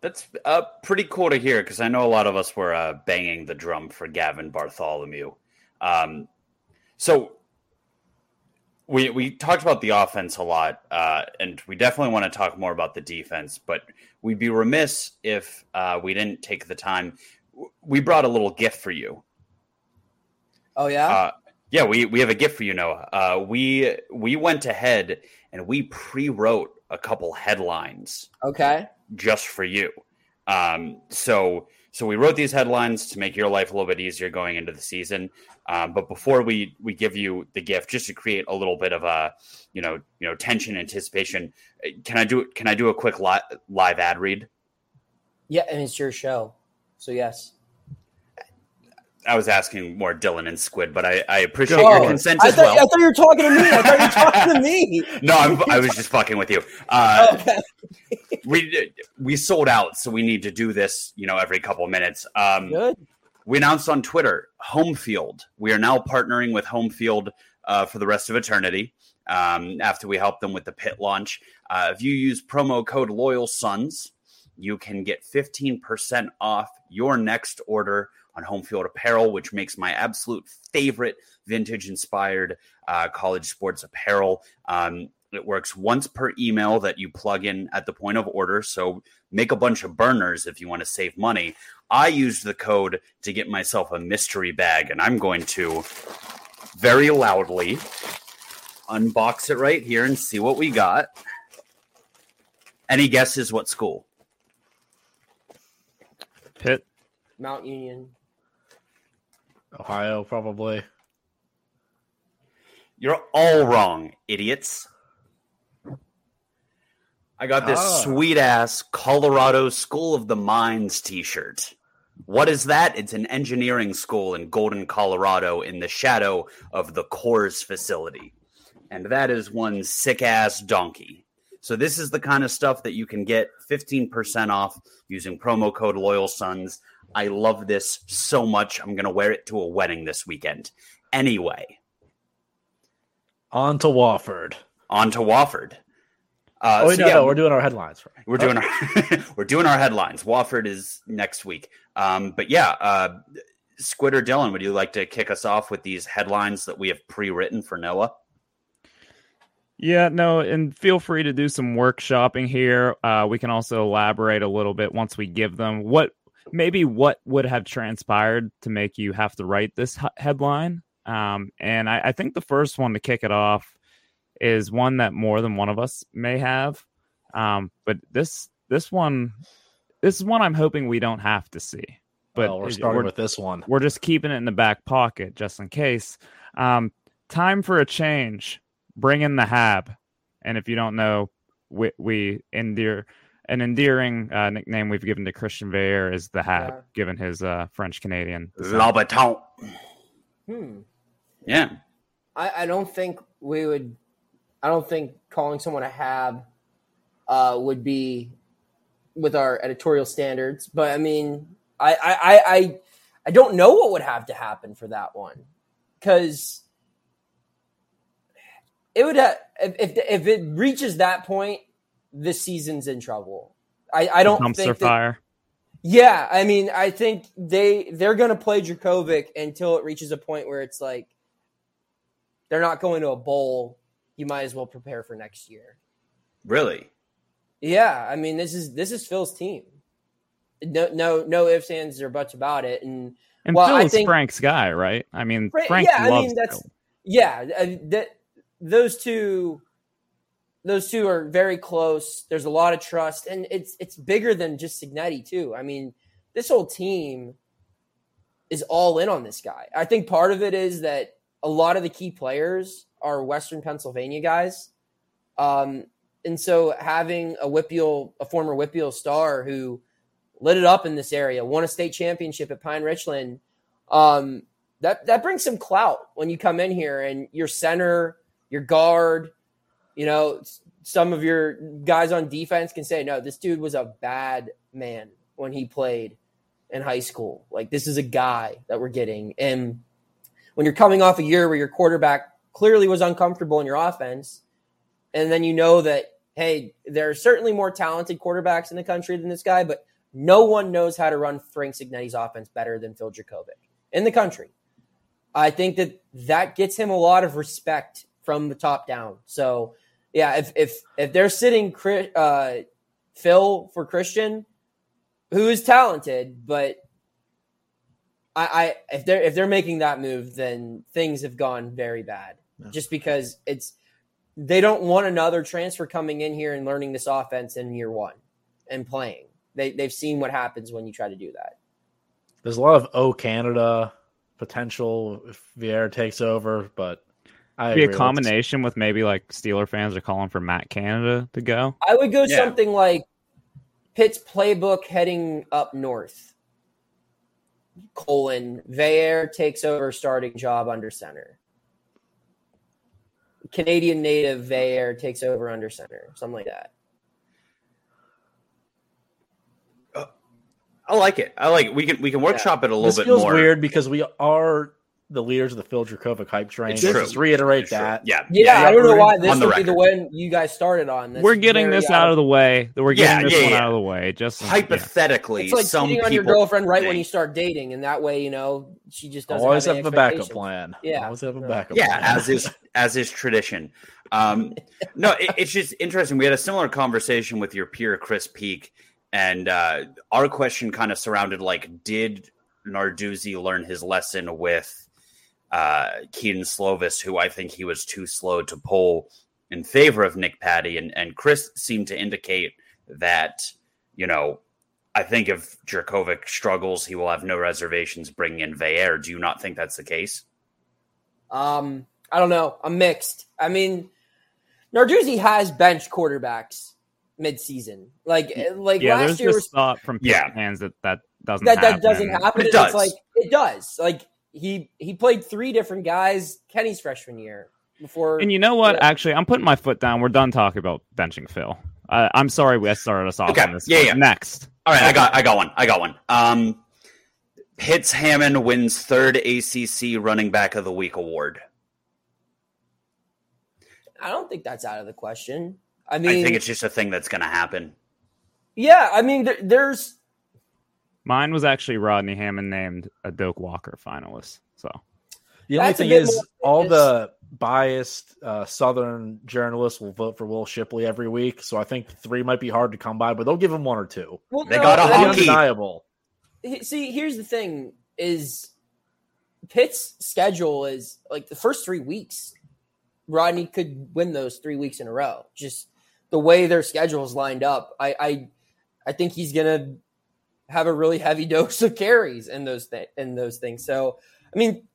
Speaker 1: That's uh, pretty cool to hear because I know a lot of us were uh, banging the drum for Gavin Bartholomew. Um, so we we talked about the offense a lot, uh, and we definitely want to talk more about the defense. But we'd be remiss if uh, we didn't take the time. We brought a little gift for you.
Speaker 2: Oh yeah,
Speaker 1: Uh, yeah, we we have a gift for you, Noah. Uh, we we went ahead and we pre-wrote a couple headlines
Speaker 2: okay.
Speaker 1: just for you. Um, so so we wrote these headlines to make your life a little bit easier going into the season. Um, but before we we give you the gift, just to create a little bit of a you know you know tension, anticipation, uh, can I do can I do a quick li- live ad read?
Speaker 2: Yeah, and it's your show, so yes.
Speaker 1: I was asking more Dylan and Squid, but I, I appreciate
Speaker 2: Oh,
Speaker 1: your consent
Speaker 2: I
Speaker 1: as
Speaker 2: thought,
Speaker 1: well.
Speaker 2: I thought you were talking to me. I thought you were talking to me.
Speaker 1: no, I'm, I was just fucking with you. Uh,
Speaker 2: Okay.
Speaker 1: we we sold out, so we need to do this, you know, every couple of minutes. Um,
Speaker 2: Good.
Speaker 1: we announced on Twitter, Homefield. We are now partnering with Homefield uh, for the rest of eternity. Um, after we help them with the Pitt launch, uh, if you use promo code Loyal Sons, you can get fifteen percent off your next order on Homefield apparel, which makes my absolute favorite vintage-inspired uh, college sports apparel. Um, it works once per email that you plug in at the point of order. So make a bunch of burners if you want to save money. I used the code to get myself a mystery bag, and I'm going to very loudly unbox it right here and see what we got. Any guesses what school?
Speaker 4: Pitt,
Speaker 2: Mount Union.
Speaker 3: Ohio, probably.
Speaker 1: You're all wrong, idiots. I got this
Speaker 3: Ah.
Speaker 1: sweet ass Colorado School of the Mines t shirt. What is that? It's an engineering school in Golden, Colorado, in the shadow of the Coors facility. And that is one sick ass donkey. So, this is the kind of stuff that you can get 15% off using promo code Loyal Sons. I love this so much. I'm going to wear it to a wedding this weekend. Anyway,
Speaker 3: On to Wofford.
Speaker 1: on to Wofford. Uh,
Speaker 3: oh,
Speaker 1: so
Speaker 3: no,
Speaker 1: yeah,
Speaker 3: no, we're doing our headlines.
Speaker 1: we're doing our we're doing our headlines. Wofford is next week. Um, but yeah, uh, Squid or Dylan, would you like to kick us off with these headlines that we have pre-written for Noah?
Speaker 4: Yeah, no, and feel free to do some workshopping here. Uh, we can also elaborate a little bit once we give them what maybe what would have transpired to make you have to write this h- headline. Um, and I, I think the first one to kick it off is one that more than one of us may have. Um, but this this one this is one I'm hoping we don't have to see. But
Speaker 3: well, we're starting
Speaker 4: we're-
Speaker 3: with this one.
Speaker 4: we're just keeping it in the back pocket just in case. Um, time for a change. Bring in the Hab. And if you don't know, we, we endear an endearing uh, nickname we've given to Christian Veilleux is the Hab,
Speaker 2: Yeah.
Speaker 4: given his uh, French Canadian.
Speaker 1: Labaton.
Speaker 2: Hmm.
Speaker 1: Yeah.
Speaker 2: I, I don't think we would. I don't think calling someone a hab uh, would be with our editorial standards. But I mean, I I, I, I, I don't know what would have to happen for that one because it would have if, if if it reaches that point, this season's in trouble. I, I don't
Speaker 4: dumpster
Speaker 2: think that,
Speaker 4: fire.
Speaker 2: yeah, I mean, I think they they're going to play Jurkovec until it reaches a point where it's like they're not going to a bowl. You might as well prepare for next year.
Speaker 1: Really?
Speaker 2: Yeah, I mean, this is this is Phil's team. No, no, no ifs, ands, or buts about it. And
Speaker 4: And
Speaker 2: well,
Speaker 4: Phil
Speaker 2: I
Speaker 4: is
Speaker 2: think-
Speaker 4: Frank's guy, right? I mean,
Speaker 2: Fra-
Speaker 4: Frank
Speaker 2: yeah, I
Speaker 4: loves
Speaker 2: mean, that's-
Speaker 4: Phil.
Speaker 2: yeah, uh, that those two, those two are very close. There's a lot of trust, and it's it's bigger than just Cignetti too. I mean, this whole team is all in on this guy. I think part of it is that a lot of the key players are Western Pennsylvania guys, um, and so having a WPIAL, a former WPIAL star who lit it up in this area, won a state championship at Pine Richland. Um, that that brings some clout when you come in here and your center, your guard, you know, some of your guys on defense can say, no, this dude was a bad man when he played in high school. Like this is a guy that we're getting. And when you're coming off a year where your quarterback clearly was uncomfortable in your offense, and then you know that, hey, there are certainly more talented quarterbacks in the country than this guy, but no one knows how to run Frank Cignetti's offense better than Phil Jurkovec in the country. I think that that gets him a lot of respect from the top down. So, yeah, if if if they're sitting uh, Phil for Christian, who is talented, but I, I if they're if they're making that move, then things have gone very bad.
Speaker 3: Yeah.
Speaker 2: Just because it's they don't want another transfer coming in here and learning this offense in year one and playing. They they've seen what happens when you try to do that.
Speaker 3: There's a lot of O Canada potential if Veilleux takes over, but I
Speaker 4: Be a combination with maybe like Steeler fans are calling for Matt Canada to go.
Speaker 2: I would go
Speaker 1: Yeah.
Speaker 2: something like Pitt's playbook heading up north. Colon Veilleux takes over starting job under center. Canadian native Veilleux takes over under center, something like that.
Speaker 1: Uh, I like it. I like it. We can we can workshop it a little
Speaker 3: This
Speaker 1: bit
Speaker 3: feels
Speaker 1: more.
Speaker 3: weird because we are the leaders of the Phil Jurkovec hype train.
Speaker 1: It's
Speaker 3: Let's
Speaker 1: true.
Speaker 3: Just reiterate
Speaker 1: It's true.
Speaker 3: that.
Speaker 1: Yeah.
Speaker 2: Yeah, I don't know why this
Speaker 1: on the
Speaker 2: would be the one you guys started on. This
Speaker 4: We're getting this out of the way. We're
Speaker 1: Yeah,
Speaker 4: getting this
Speaker 1: yeah,
Speaker 4: one
Speaker 1: yeah.
Speaker 4: out of the way. Just yeah.
Speaker 1: Hypothetically,
Speaker 2: It's like
Speaker 1: some
Speaker 2: cheating on your girlfriend right when you start dating, and that way, you know, she just doesn't
Speaker 3: Always
Speaker 2: have,
Speaker 3: have a backup plan.
Speaker 2: Yeah.
Speaker 3: Always have a backup
Speaker 1: yeah
Speaker 3: plan.
Speaker 1: as is as is tradition um no it, it's just interesting we had a similar conversation with your peer chris peak and uh our question kind of surrounded like did narduzzi learn his lesson with uh Kedon Slovis who i think he was too slow to pull in favor of Nick Patti and and chris seemed to indicate that you know I think if Jurkovec struggles, he will have no reservations bringing in Veilleux. Do you not think that's the case?
Speaker 2: Um, I don't know. I'm mixed. I mean, Narduzzi has bench quarterbacks midseason. Like like
Speaker 4: yeah,
Speaker 2: last year
Speaker 4: this
Speaker 2: was
Speaker 4: thought from
Speaker 1: Yeah.
Speaker 4: fans that that doesn't
Speaker 2: that that
Speaker 4: happen.
Speaker 2: doesn't happen.
Speaker 1: It
Speaker 2: It's
Speaker 1: does.
Speaker 2: like it does. Like he he played three different guys Kenny's freshman year before.
Speaker 4: And you know what?
Speaker 2: Yeah.
Speaker 4: Actually, I'm putting my foot down. We're done talking about benching Phil. Uh, I'm sorry we started us off
Speaker 1: Okay.
Speaker 4: on this.
Speaker 1: Yeah, yeah.
Speaker 4: Next,
Speaker 1: All right, I got I got one. I got one. Um Pitts Hammond wins third ACC running back of the week award.
Speaker 2: I don't think that's out of the question. I mean,
Speaker 1: I think it's just a thing that's going to happen.
Speaker 2: yeah. I mean, there, there's
Speaker 4: mine was actually Rodney Hammond named a Doak Walker finalist. So
Speaker 3: The only
Speaker 2: That's a
Speaker 3: thing is, all
Speaker 2: famous.
Speaker 3: the biased uh, Southern journalists will vote for Will Shipley every week. So I think three might be hard to come by, but they'll give him one or two.
Speaker 2: well,
Speaker 1: They got a
Speaker 2: I
Speaker 3: Pretty
Speaker 2: mean,
Speaker 1: honky.
Speaker 3: undeniable.
Speaker 2: see, here's the thing: is Pitt's schedule is like the first three weeks. Rodney could win those three weeks in a row. Just the way their schedule is lined up, I, I, I think he's gonna have a really heavy dose of carries in those th- in those things. So, I mean,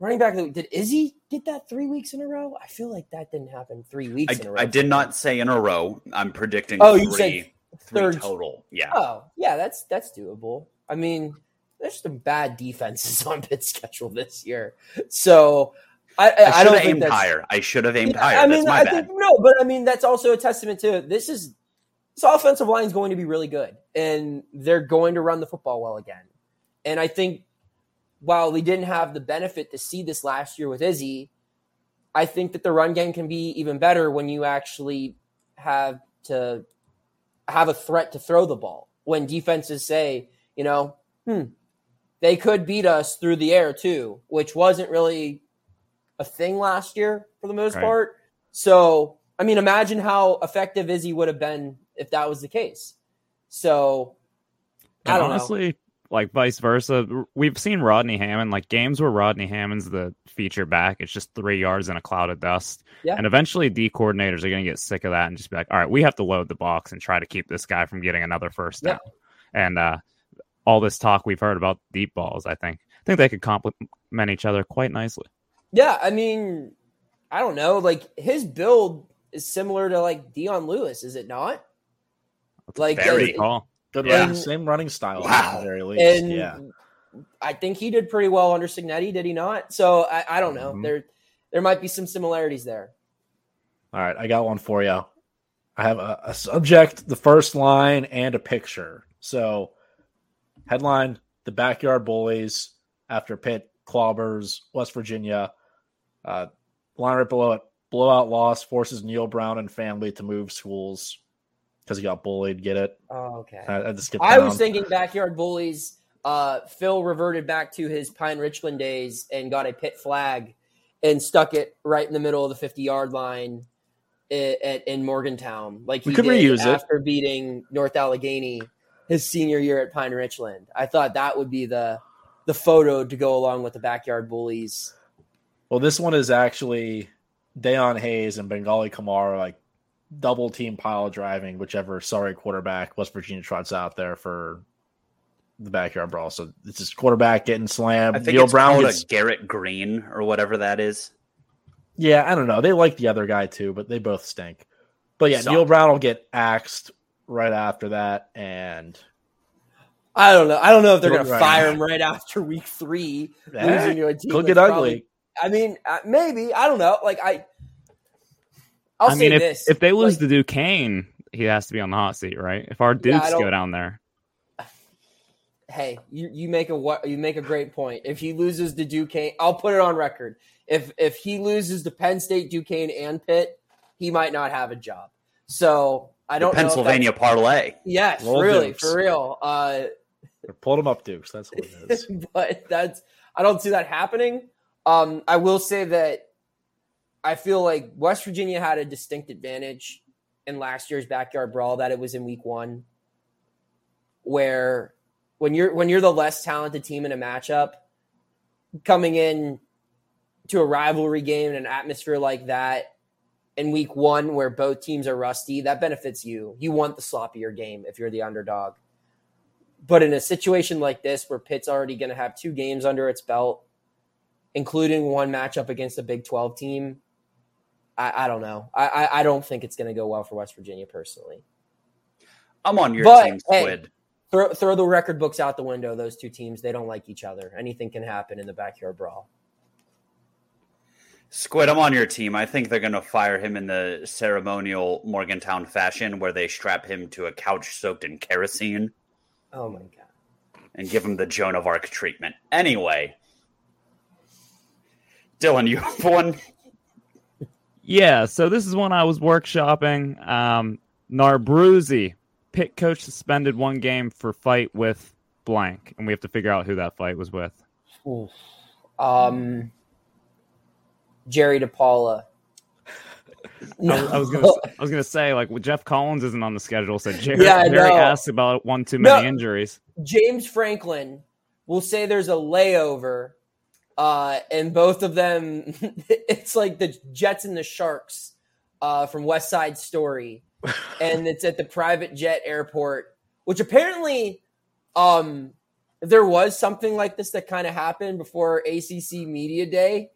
Speaker 2: running back did Izzy get that three weeks in a row? I feel like that didn't happen three weeks
Speaker 1: I,
Speaker 2: in a row.
Speaker 1: I did not say in a row. I'm predicting
Speaker 2: Oh,
Speaker 1: three,
Speaker 2: you said
Speaker 1: three
Speaker 2: third.
Speaker 1: total. Yeah.
Speaker 2: Oh, yeah, that's that's doable. I mean, there's some bad defenses on Pitt's schedule this year, so I, I,
Speaker 1: I
Speaker 2: I don't
Speaker 1: have
Speaker 2: think
Speaker 1: aimed
Speaker 2: that's.
Speaker 1: higher. I should have aimed
Speaker 2: Yeah,
Speaker 1: higher.
Speaker 2: I mean,
Speaker 1: that's my
Speaker 2: I
Speaker 1: bad.
Speaker 2: think no, but I mean that's also a testament to this is this offensive line is going to be really good, and they're going to run the football well again. And I think while we didn't have the benefit to see this last year with Izzy, I think that the run game can be even better when you actually have to have a threat to throw the ball. When defenses say, you know, hmm, they could beat us through the air too, which wasn't really a thing last year for the most
Speaker 4: Right.
Speaker 2: part. So, I mean, imagine how effective Izzy would have been if that was the case. So, I
Speaker 4: And
Speaker 2: don't know.
Speaker 4: honestly, like vice versa, we've seen Rodney Hammond like games where Rodney Hammond's the feature back. It's just three yards in a cloud of dust.
Speaker 2: Yeah.
Speaker 4: And eventually, D coordinators are going to get sick of that and just be like, "All right, we have to load the box and try to keep this guy from getting another first
Speaker 2: Yeah.
Speaker 4: down." And uh, all this talk we've heard about deep balls, I think, I think they could complement each other quite nicely.
Speaker 2: Yeah, I mean, I don't know. Like his build is similar to like Dion Lewis, is it not? Like
Speaker 1: Very.
Speaker 2: uh,
Speaker 4: Call.
Speaker 3: Good
Speaker 1: Yeah.
Speaker 3: running, same running style
Speaker 1: Wow.
Speaker 3: at the very least.
Speaker 2: and
Speaker 3: yeah.
Speaker 2: I think he did pretty well under Cignetti, did he not? So I, I don't know.
Speaker 3: Mhm.
Speaker 2: There there might be some similarities there.
Speaker 3: All right, I got one for you. I have a, a subject, the first line, and a picture. So, headline: The backyard bullies after Pitt clobbers West Virginia. Uh, line right below it: blowout loss forces Neal Brown and family to move schools because he got bullied. Get it?
Speaker 2: Oh, okay.
Speaker 3: I, I to skip.
Speaker 2: I was thinking backyard bullies. Uh, Phil reverted back to his Pine Richland days and got a Pitt flag and stuck it right in the middle of the 50 yard line i- at, in Morgantown, like he
Speaker 3: We could reuse it.
Speaker 2: after beating North Allegheny his senior year at Pine Richland. I thought that would be the the photo to go along with the backyard bullies.
Speaker 3: Well, this one is actually Dayon Hayes and Bangally Kamara like double team pile driving whichever sorry quarterback West Virginia trots out there for the backyard brawl. So it's just quarterback getting slammed.
Speaker 1: I think
Speaker 3: Neal
Speaker 1: it's
Speaker 3: Brown
Speaker 1: called
Speaker 3: gets,
Speaker 1: a Garrett Green or whatever that is.
Speaker 3: yeah, I don't know. They like the other guy too, but they both stink. But yeah,
Speaker 1: Suck.
Speaker 3: Neal Brown will get axed right after that, and
Speaker 2: I don't know. I don't know if they're going to
Speaker 3: Right.
Speaker 2: fire him right after week three.
Speaker 3: eh,
Speaker 2: losing to a team
Speaker 3: could get
Speaker 2: that's
Speaker 3: ugly.
Speaker 2: I mean, uh, maybe I don't know. Like I, I'll
Speaker 4: I
Speaker 2: say
Speaker 4: mean, if,
Speaker 2: this:
Speaker 4: if they lose
Speaker 2: like,
Speaker 4: to Duquesne, he has to be on the hot seat, right? If our Dukes
Speaker 2: don't-
Speaker 4: go down there,
Speaker 2: hey, you, you make a? You make a great point. If he loses to Duquesne, I'll put it on record. If if he loses to Penn State, Duquesne, and Pitt, he might not have a job. So I don't know if
Speaker 1: Pennsylvania
Speaker 2: that's-
Speaker 1: parlay.
Speaker 2: Yes,
Speaker 3: Roll
Speaker 2: really,
Speaker 3: Dukes.
Speaker 2: for real. Uh,
Speaker 3: They're pulling them up, Dukes. That's what it is.
Speaker 2: but that's I don't see that happening. Um, I will say that I feel like West Virginia had a distinct advantage in last year's backyard brawl that it was in week one, where when you're when you're the less talented team in a matchup, coming in to a rivalry game in an atmosphere like that in week one where both teams are rusty, that benefits you. You want the sloppier game if you're the underdog. But in a situation like this where Pitt's already going to have two games under its belt including one matchup against a Big 12 team, I, I don't know. I, I, I don't think it's going to go well for West Virginia personally.
Speaker 1: I'm on your
Speaker 2: But,
Speaker 1: team,
Speaker 2: hey,
Speaker 1: Squid.
Speaker 2: Throw, throw the record books out the window. Those two teams, they don't like each other. Anything can happen in the backyard brawl.
Speaker 1: Squid, I'm on your team. I think they're going to fire him in the ceremonial Morgantown fashion where they strap him to a couch soaked in kerosene
Speaker 2: Oh my god.
Speaker 1: and give him the Joan of Arc treatment. Anyway, Dylan, you have one?
Speaker 4: Yeah, so this is one I was workshopping. Um, Narduzzi, Pitt coach suspended one game for fight with blank, and we have to figure out who that fight was with.
Speaker 2: Oof. Um, Jerry DiPaola.
Speaker 4: I, I was gonna, I was gonna say like well, Jeff Collins isn't on the schedule, so Jerry,
Speaker 2: Yeah,
Speaker 4: Jerry
Speaker 2: know.
Speaker 4: asked about one too many
Speaker 2: No.
Speaker 4: injuries.
Speaker 2: James Franklin will say there's a layover, uh, and both of them, it's like the Jets and the Sharks uh, from West Side Story, and it's at the private jet airport, which apparently, um, there was something like this that kind of happened before ACC Media Day.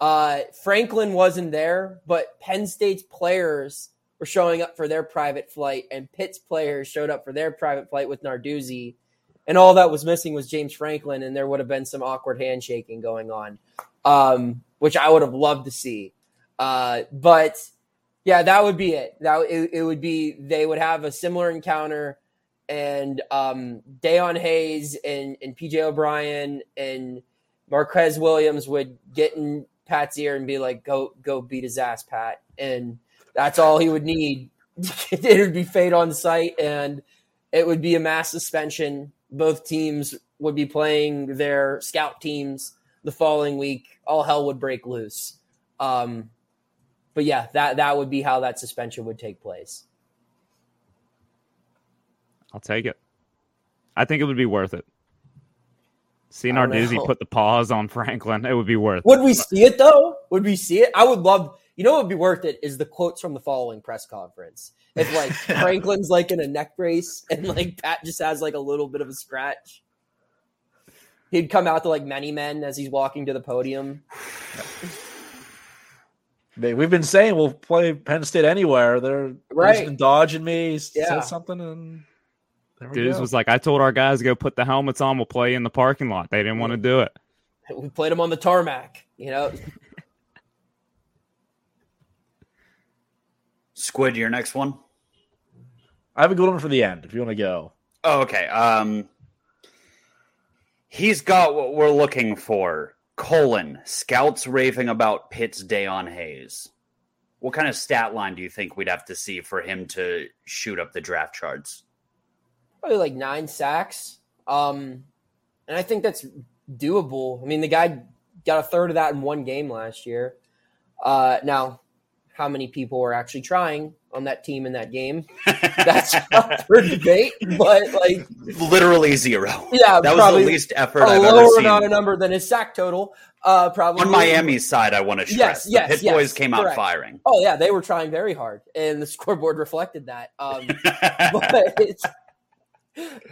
Speaker 2: Uh, Franklin wasn't there, but Penn State's players were showing up for their private flight, and Pitt's players showed up for their private flight with Narduzzi and all that was missing was James Franklin, and there would have been some awkward handshaking going on, um, which I would have loved to see. Uh, but yeah, that would be it. That it, it would be they would have a similar encounter, and um, Dayon Hayes and and PJ O'Brien and Marquez Williams would get in Pat's ear and be like, "Go go beat his ass, Pat," and that's all he would need. it would be fade on site, and it would be a mass suspension. Both teams would be playing their scout teams the following week. All hell would break loose. Um, but yeah, that that would be how that suspension would take place.
Speaker 4: I'll take it. I think it would be worth it. Seeing
Speaker 2: don't
Speaker 4: Narduzzi put the pause on Franklin, it would be worth. it.
Speaker 2: Would we see it though? Would we see it? I would love. You know what would be worth it is the quotes from the following press conference. If like Franklin's like in a neck brace and like Pat just has like a little bit of a scratch. He'd come out to like many men as he's walking to the podium.
Speaker 3: They- We've been saying we'll play Penn State anywhere. They're
Speaker 2: Right.
Speaker 3: Been dodging me.
Speaker 2: Yeah.
Speaker 3: said something, and there
Speaker 4: Dudes
Speaker 3: go.
Speaker 4: was like, I told our guys to go put the helmets on. We'll play in the parking lot. They didn't want to do it.
Speaker 2: We played them on the tarmac. You know,
Speaker 1: Squid, your next one?
Speaker 3: I have a good one for the end. If you want to go,
Speaker 1: Oh, okay. Um, he's got what we're looking for. Colon scouts raving about Pitt's Dayon Hayes. What kind of stat line do you think we'd have to see for him to shoot up the draft charts?
Speaker 2: probably like nine sacks. Um, and I think that's doable. I mean, the guy got a third of that in one game last year. Uh, now, how many people were actually trying on that team in that game? That's up for debate. But like,
Speaker 1: Literally zero.
Speaker 2: yeah,
Speaker 1: That was the least effort
Speaker 2: a
Speaker 1: I've ever
Speaker 2: lower
Speaker 1: seen.
Speaker 2: amount of number than his sack total. Uh, probably
Speaker 1: On Miami's side, I want to stress
Speaker 2: Yes,
Speaker 1: the
Speaker 2: yes,
Speaker 1: Pitt
Speaker 2: yes,
Speaker 1: boys came out firing.
Speaker 2: Oh yeah, they were trying very hard, and the scoreboard reflected that. Um, but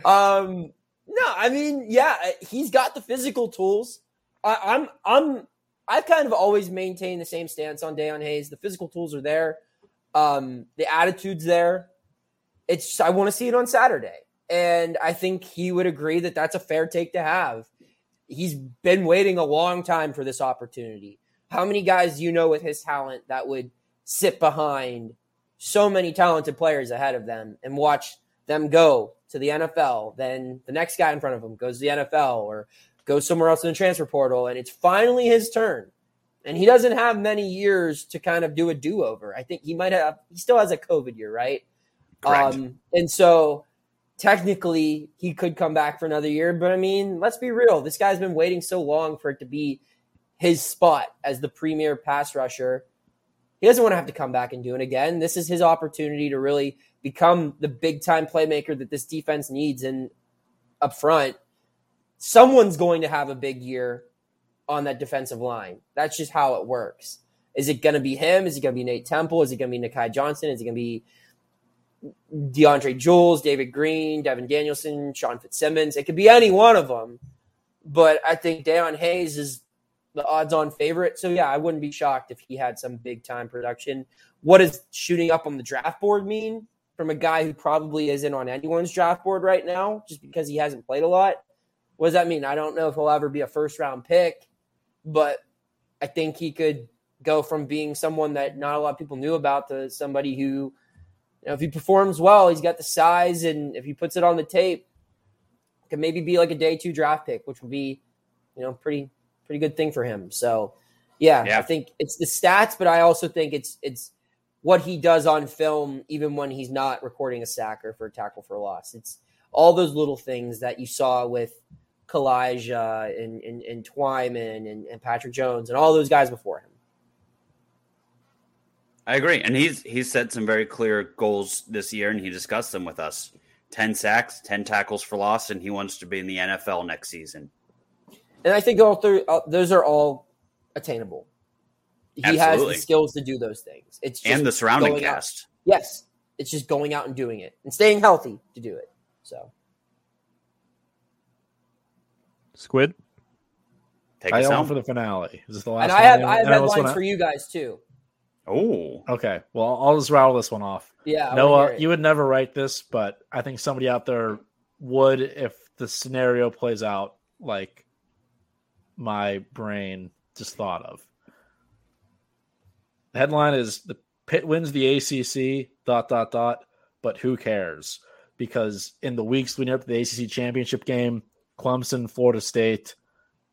Speaker 2: um no i mean yeah he's got the physical tools I, i'm i'm i've kind of always maintained the same stance on Dayon hayes. The physical tools are there. Um the attitude's there. It's just, i want to see it on saturday. And i think he would agree that that's a fair take to have. He's been waiting a long time for this opportunity. How many guys you know with his talent that would sit behind so many talented players ahead of them and watch them go to the NFL, then the next guy in front of him goes to the NFL or goes somewhere else in the transfer portal, and it's finally his turn. And he doesn't have many years to kind of do a do over. I think he might have, he still has a COVID year, right?
Speaker 1: Correct.
Speaker 2: Um, and so technically he could come back for another year. But I mean, let's be real. This guy's been waiting so long for it to be his spot as the premier pass rusher. He doesn't want to have to come back and do it again. This is his opportunity to really become the big time playmaker that this defense needs. And up front, someone's going to have a big year on that defensive line. That's just how it works. Is it going to be him? Is it going to be Nate Temple? Is it going to be Nahki Johnson? Is it going to be DeAndre Jules, David Green, Devin Danielson, Sean Fitzsimmons? It could be any one of them. But I think Dayon Hayes is the odds-on favorite. So yeah, I wouldn't be shocked if he had some big-time production. What does shooting up on the draft board mean from a guy who probably isn't on anyone's draft board right now, just because he hasn't played a lot? What does that mean? I don't know if he'll ever be a first-round pick, but I think he could go from being someone that not a lot of people knew about to somebody who, you know, if he performs well, he's got the size, and if he puts it on the tape, could maybe be like a day two draft pick, which would be, you know, pretty pretty good thing for him. So, yeah, yeah, I think it's the stats, but I also think it's it's what he does on film, even when he's not recording a sack or for a tackle for a loss. It's all those little things that you saw with Calijah and, and, and Twyman and, and Patrick Jones and all those guys before him.
Speaker 1: I agree, and he's he's set some very clear goals this year, and he discussed them with us. 10 sacks, 10 tackles for loss, and he wants to be in the NFL next season.
Speaker 2: And I think all three, uh, those are all attainable. He Absolutely. has the skills to do those things. It's
Speaker 1: and the surrounding cast.
Speaker 2: Out. Yes, it's just going out and doing it and staying healthy to do it. So,
Speaker 4: Squid,
Speaker 3: take I us home for the finale. Is this the last?
Speaker 2: And I have I have headlines for you guys too.
Speaker 1: Oh,
Speaker 3: okay. Well, I'll just rattle this one off.
Speaker 2: Yeah,
Speaker 3: Noah, you would never write this, but I think somebody out there would if the scenario plays out like my brain just thought of. The headline is the Pitt wins the ACC. Dot dot dot. But who cares? Because in the weeks leading up to the ACC championship game, Clemson, Florida State,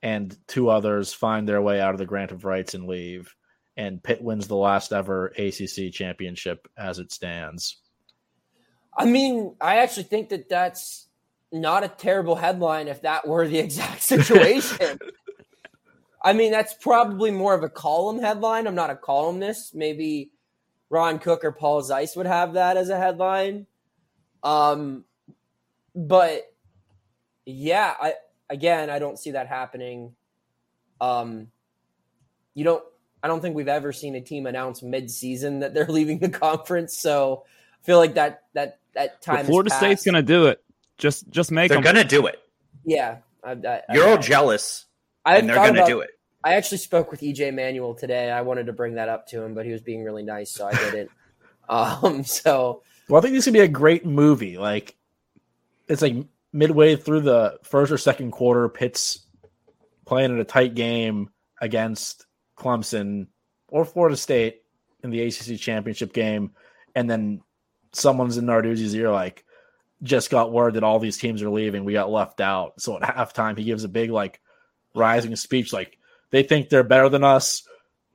Speaker 3: and two others find their way out of the grant of rights and leave and Pitt wins the last ever ACC championship as it stands.
Speaker 2: I mean, I actually think that that's not a terrible headline if that were the exact situation. I mean, that's probably more of a column headline. I'm not a columnist. Maybe Ron Cook or Paul Zeise would have that as a headline. Um, but yeah, I again, I don't see that happening. Um, you don't I don't think we've ever seen a team announce mid-season that they're leaving the conference. So I feel like that that that time.
Speaker 4: Florida State's going to do it. Just just make.
Speaker 1: They're going to do it.
Speaker 2: Yeah, I, I,
Speaker 1: you're all jealous, I and they're going to do it.
Speaker 2: I actually spoke with EJ Manuel today. I wanted to bring that up to him, but he was being really nice, so I didn't. um, so
Speaker 3: well, I think this could be a great movie. Like it's like midway through the first or second quarter, Pitt's playing in a tight game against Clemson or Florida State in the ACC championship game, and then someone's in Narduzzi's ear like, just got word that all these teams are leaving. We got left out. So at halftime, he gives a big like rising speech, like they think they're better than us.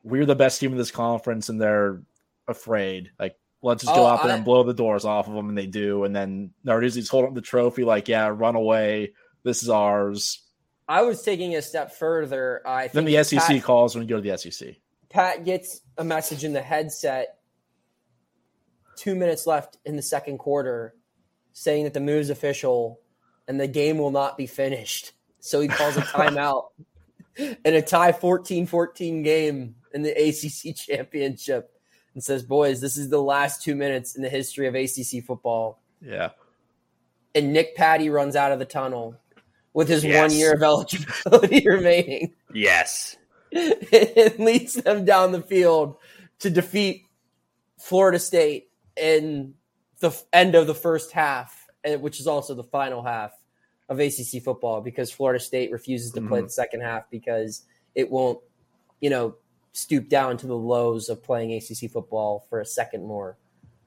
Speaker 3: We're the best team in this conference, and they're afraid. Like let's just go oh, out there I, and blow the doors off of them, and they do. And then Narduzzi's holding up the trophy, like, yeah, run away. This is ours.
Speaker 2: I was taking a step further. I
Speaker 3: then the SEC Pat, calls when you go to the SEC.
Speaker 2: Pat gets a message in the headset. Two minutes left in the second quarter, saying that the move is official and the game will not be finished. So he calls a timeout in a tie 14-14 game in the ACC championship and says, "Boys, this is the last two minutes in the history of ACC football."
Speaker 3: Yeah.
Speaker 2: And Nick Patti runs out of the tunnel with his yes. one year of eligibility remaining.
Speaker 1: Yes.
Speaker 2: it leads them down the field to defeat Florida State in the end of the first half, eh, which is also the final half of ACC football because Florida State refuses to mm-hmm. play the second half because it won't, you know, stoop down to the lows of playing ACC football for a second more.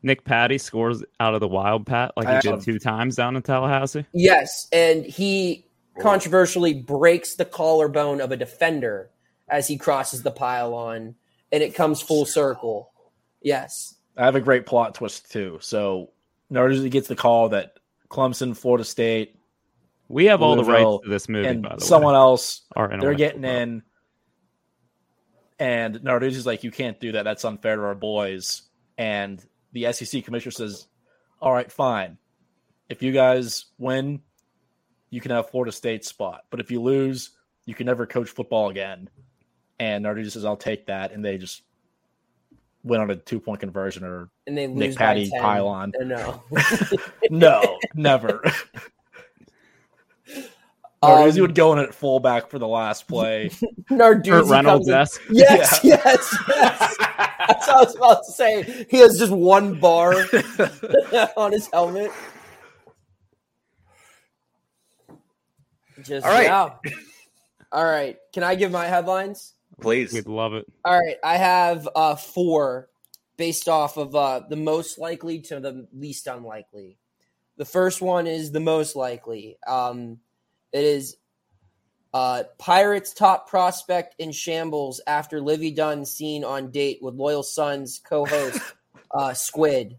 Speaker 4: Nick Patti scores out of the wild pat like he did two times down in Tallahassee.
Speaker 2: Yes, and he controversially breaks the collarbone of a defender as he crosses the pylon, and it comes full circle. Yes.
Speaker 3: I have a great plot twist too. So Narduzzi gets the call that Clemson, Florida State,
Speaker 4: we have all the rights to this movie,
Speaker 3: and
Speaker 4: by the way.
Speaker 3: someone way. else they're getting in, and Narduzzi's like, "You can't do that. That's unfair to our boys." And the SEC commissioner says, "All right, fine. If you guys win, you can have Florida State spot. But if you lose, you can never coach football again. And Narduzzi says, I'll take that. And they just went on a two point conversion or
Speaker 2: and they
Speaker 3: Nick Patti pylon.
Speaker 2: No,
Speaker 3: no, never. Narduzzi would go in at fullback for the last play.
Speaker 2: Narduzzi
Speaker 4: Kurt Reynolds
Speaker 2: comes in-
Speaker 4: esque.
Speaker 2: Yes, yes, yes. That's what I was about to say. He has just one bar on his helmet. Just
Speaker 1: All right.
Speaker 2: yeah. All right. Can I give my headlines?
Speaker 1: Please.
Speaker 4: We'd love it.
Speaker 2: All right. I have uh, four based off of uh, the most likely to the least unlikely. The first one is the most likely. Um, it is uh, Pirates top prospect in shambles after Livvy Dunne seen on date with Loyal Sons co-host uh, Squid.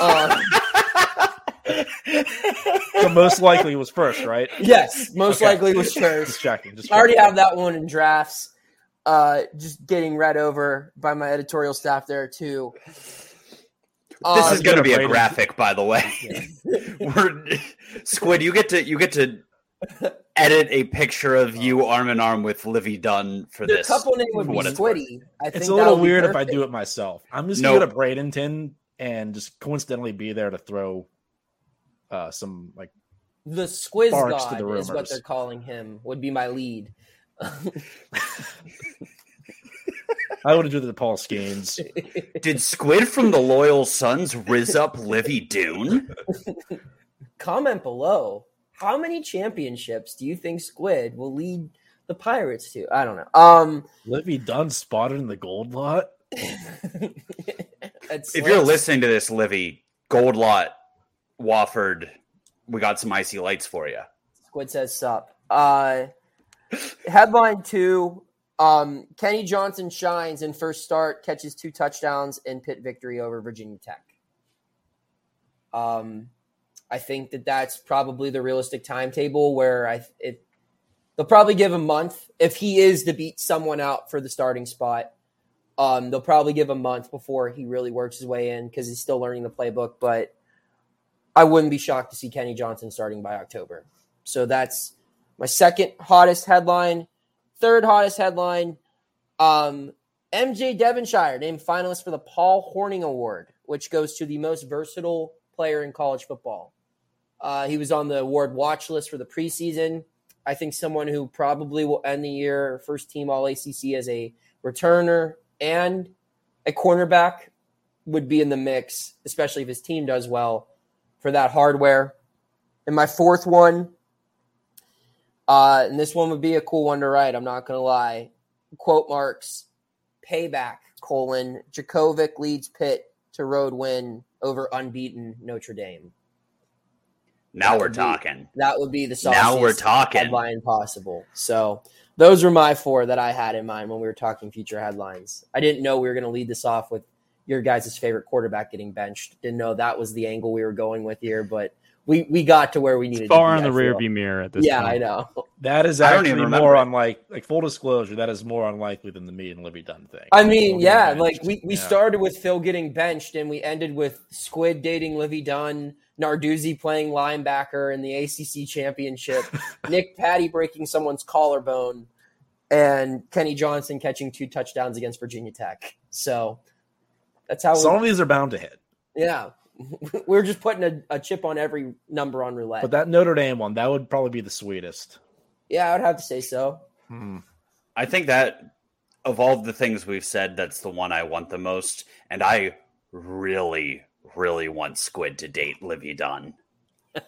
Speaker 2: Um,
Speaker 3: the most likely was first, right?
Speaker 2: yes, most
Speaker 3: Okay.
Speaker 2: likely was
Speaker 3: Just
Speaker 2: first.
Speaker 3: checking. Just
Speaker 2: I already
Speaker 3: checking.
Speaker 2: have that one in drafts. Uh, just getting read over by my editorial staff there too.
Speaker 1: This
Speaker 2: Um,
Speaker 1: is going to be a graphic, by the way. We're Squid. You get to you get to edit a picture of you arm in arm with Livvy Dunne for
Speaker 2: The
Speaker 1: this.
Speaker 2: The couple name would be
Speaker 1: what it's.
Speaker 2: Squiddy. I think
Speaker 3: It's a little
Speaker 2: would be
Speaker 3: weird if I do it myself. I'm just
Speaker 1: Nope.
Speaker 3: gonna go to Bradenton and just coincidentally be there to throw uh, some like
Speaker 2: The Squiz
Speaker 3: Sparks to
Speaker 2: God
Speaker 3: the
Speaker 2: is what they're calling him. Would be my lead.
Speaker 3: I would have done the Paul Skenes.
Speaker 1: Did Squid from the Loyal Sons riz up Livvy Dunne?
Speaker 2: Comment below. How many championships do you think Squid will lead the Pirates to? I don't know. Um,
Speaker 3: Livvy Dunne spotted in the gold lot.
Speaker 1: If you're listening to this, Livvy, Gold Lot, Wofford, we got some icy lights for you.
Speaker 2: Squid says sup. Uh, headline two. Um, Kenny Johnson shines in first start, catches two touchdowns in Pitt victory over Virginia Tech. Um, I think that that's probably the realistic timetable where I it they'll probably give a month if he is to beat someone out for the starting spot. Um, they'll probably give a month before he really works his way in because he's still learning the playbook. But I wouldn't be shocked to see Kenny Johnson starting by October. So that's my second hottest headline. Third hottest headline um, MJ Devonshire named finalist for the Paul Hornung Award, which goes to the most versatile player in college football. Uh, he was on the award watch list for the preseason. I think someone who probably will end the year first team All ACC as a returner and a cornerback would be in the mix, especially if his team does well for that hardware. And my fourth one, uh, and this one would be a cool one to write. I'm not going to lie. Quote marks, payback, colon, Jurkovec leads Pitt to road win over unbeaten Notre Dame.
Speaker 1: Now we're
Speaker 2: be-
Speaker 1: talking.
Speaker 2: That would be the
Speaker 1: Now we're talking.
Speaker 2: headline possible. So those were my four that I had in mind when we were talking future headlines. I didn't know we were going to lead this off with your guys' favorite quarterback getting benched. Didn't know that was the angle we were going with here, but we we got to where we needed.
Speaker 4: Far
Speaker 2: to be,
Speaker 4: in the
Speaker 2: I
Speaker 4: rear view mirror at this
Speaker 2: Yeah,
Speaker 4: point.
Speaker 2: I know.
Speaker 3: That is actually more
Speaker 1: remember
Speaker 3: unlike like full disclosure. That is more unlikely than the me and Livvy Dunne thing.
Speaker 2: I mean,
Speaker 3: Phil
Speaker 2: yeah, like we, we
Speaker 3: Yeah.
Speaker 2: started with Phil getting benched and we ended with Squid dating Livvy Dunne, Narduzzi playing linebacker in the ACC championship, Nick Patti breaking someone's collarbone, and Kenny Johnson catching two touchdowns against Virginia Tech. So that's how
Speaker 3: Some
Speaker 2: we,
Speaker 3: of these are bound to hit,
Speaker 2: yeah. We're just putting a, a chip on every number on roulette.
Speaker 3: but that Notre Dame one that would probably be the sweetest.
Speaker 2: yeah, I would have to say so.
Speaker 3: Hmm.
Speaker 1: I think that of all the things we've said, that's the one I want the most. And I really, really want Squid to date Livvy Dunne.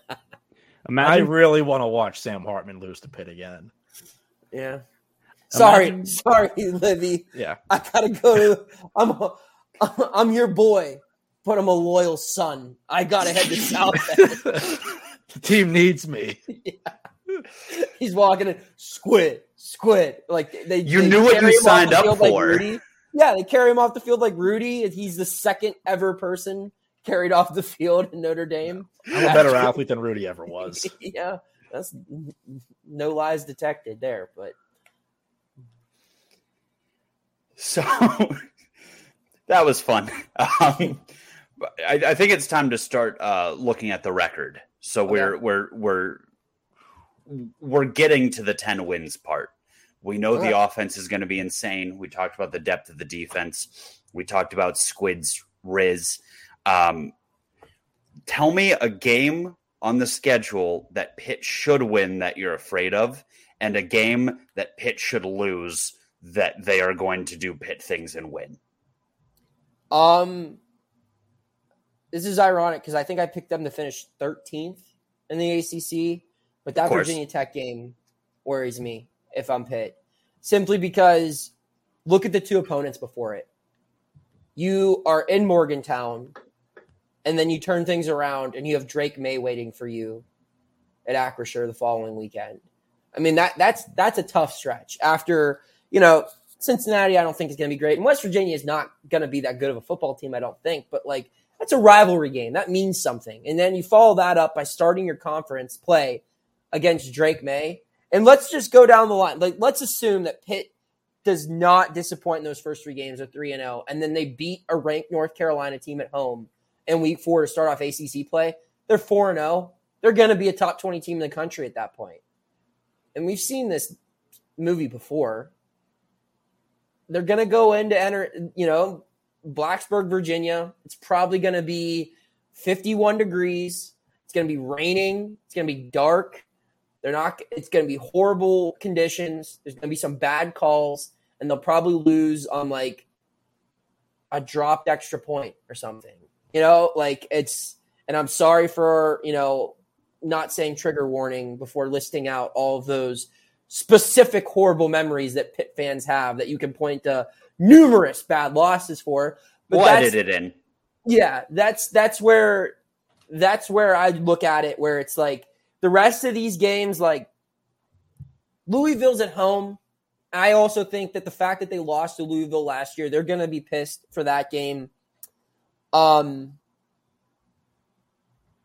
Speaker 3: I really want to watch Sam Hartman lose to Pitt again.
Speaker 2: Yeah. Sorry,
Speaker 3: Imagine-
Speaker 2: sorry, Livvy.
Speaker 3: Yeah,
Speaker 2: I gotta go to. I'm a, I'm your boy, but I'm a loyal son. I gotta head to South
Speaker 3: the team needs me. Yeah.
Speaker 2: He's walking in, squid, squid. Like they,
Speaker 1: You
Speaker 2: they
Speaker 1: knew what you signed up
Speaker 2: field like
Speaker 1: for.
Speaker 2: Yeah, they carry him off the field like Rudy. He's the second ever person carried off the field in Notre Dame.
Speaker 3: I'm a better athlete than Rudy ever was.
Speaker 2: yeah, that's no lies detected there. But
Speaker 1: So that was fun. Um, I, I think it's time to start uh, looking at the record. So we're we're we're we're getting to the ten wins part. We know the offense is going to be insane. We talked about the depth of the defense. We talked about Squid's Riz. Um, tell me a game on the schedule that Pitt should win that you're afraid of, and a game that Pitt should lose that they are going to do Pitt things and win?
Speaker 2: Um, this is ironic because I think I picked them to finish 13th in the ACC, but that Virginia Tech game worries me if I'm Pitt, simply because look at the two opponents before it. You are in Morgantown, and then you turn things around, and you have Drake Maye waiting for you at Acrisure the following weekend. I mean that that's that's a tough stretch after you know Cincinnati. I don't think is going to be great, and West Virginia is not going to be that good of a football team. I don't think, but like that's a rivalry game. That means something. And then you follow that up by starting your conference play against Drake Maye And let's just go down the line. Like, let's assume that Pitt does not disappoint in those first three games of 3 and 0, and then they beat a ranked North Carolina team at home in week four to start off ACC play. They're 4 and 0. They're going to be a top 20 team in the country at that point. And we've seen this movie before. They're going to go in to enter, you know, Blacksburg, Virginia. It's probably going to be 51 degrees. It's going to be raining. It's going to be dark. They're not. It's going to be horrible conditions. There's going to be some bad calls, and they'll probably lose on like a dropped extra point or something. You know, like it's. And I'm sorry for you know not saying trigger warning before listing out all of those specific horrible memories that Pitt fans have that you can point to numerous bad losses for.
Speaker 1: But we'll edit it in.
Speaker 2: Yeah, that's that's where that's where I look at it. Where it's like the rest of these games, like Louisville's at home. I also think that the fact that they lost to Louisville last year, they're going to be pissed for that game. Um,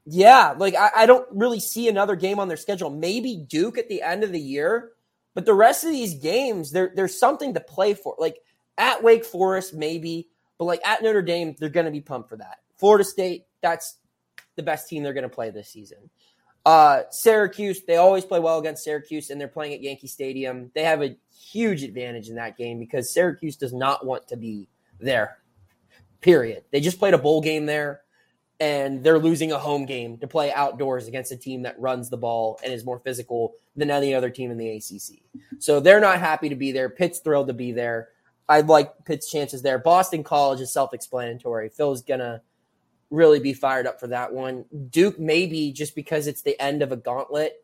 Speaker 2: yeah, like I, I, don't really see another game on their schedule. Maybe Duke at the end of the year, but the rest of these games, there, there's something to play for. Like at Wake Forest, maybe, but like at Notre Dame, they're going to be pumped for that. Florida State, that's the best team they're going to play this season. Uh, Syracuse, they always play well against Syracuse, and they're playing at Yankee Stadium. They have a huge advantage in that game because Syracuse does not want to be there. Period. They just played a bowl game there, and they're losing a home game to play outdoors against a team that runs the ball and is more physical than any other team in the ACC. So they're not happy to be there. Pitt's thrilled to be there. I like Pitt's chances there. Boston College is self-explanatory. Phil's gonna really be fired up for that one. Duke maybe just because it's the end of a gauntlet,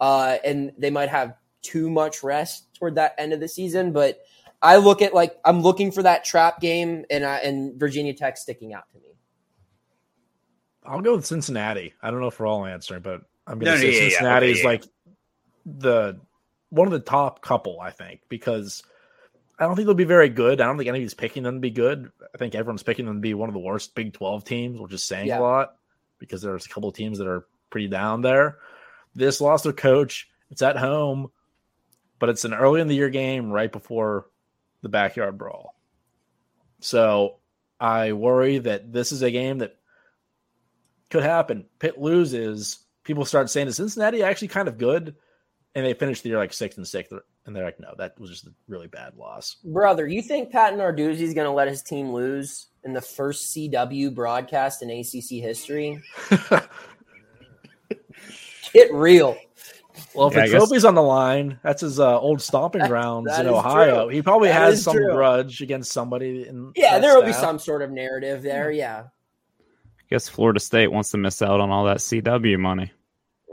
Speaker 2: uh, and they might have too much rest toward that end of the season. But I look at like I'm looking for that trap game, and I, and Virginia Tech sticking out to me.
Speaker 3: I'll go with Cincinnati. I don't know if we're all answering, but I'm going to no, say yeah, Cincinnati yeah, okay, is yeah. like the one of the top couple, I think, because I don't think they'll be very good. I don't think anybody's picking them to be good. I think everyone's picking them to be one of the worst Big 12 teams, which is saying yeah. a lot because there's a couple of teams that are pretty down there. This lost their coach. It's at home, but it's an early in the year game right before the backyard brawl. So I worry that this is a game that could happen. Pitt loses. People start saying, is Cincinnati actually kind of good? And they finish the year like sixth and sixth and they're like, no, that was just a really bad loss.
Speaker 2: Brother, you think Pat Narduzzi is going to let his team lose in the first CW broadcast in ACC history? Get real.
Speaker 3: Well, if yeah, the trophy's on the line, that's his uh, old stomping grounds in Ohio. True. He probably that has some true. grudge against somebody. In
Speaker 2: yeah, there will be some sort of narrative there. Yeah.
Speaker 4: I guess Florida State wants to miss out on all that CW money.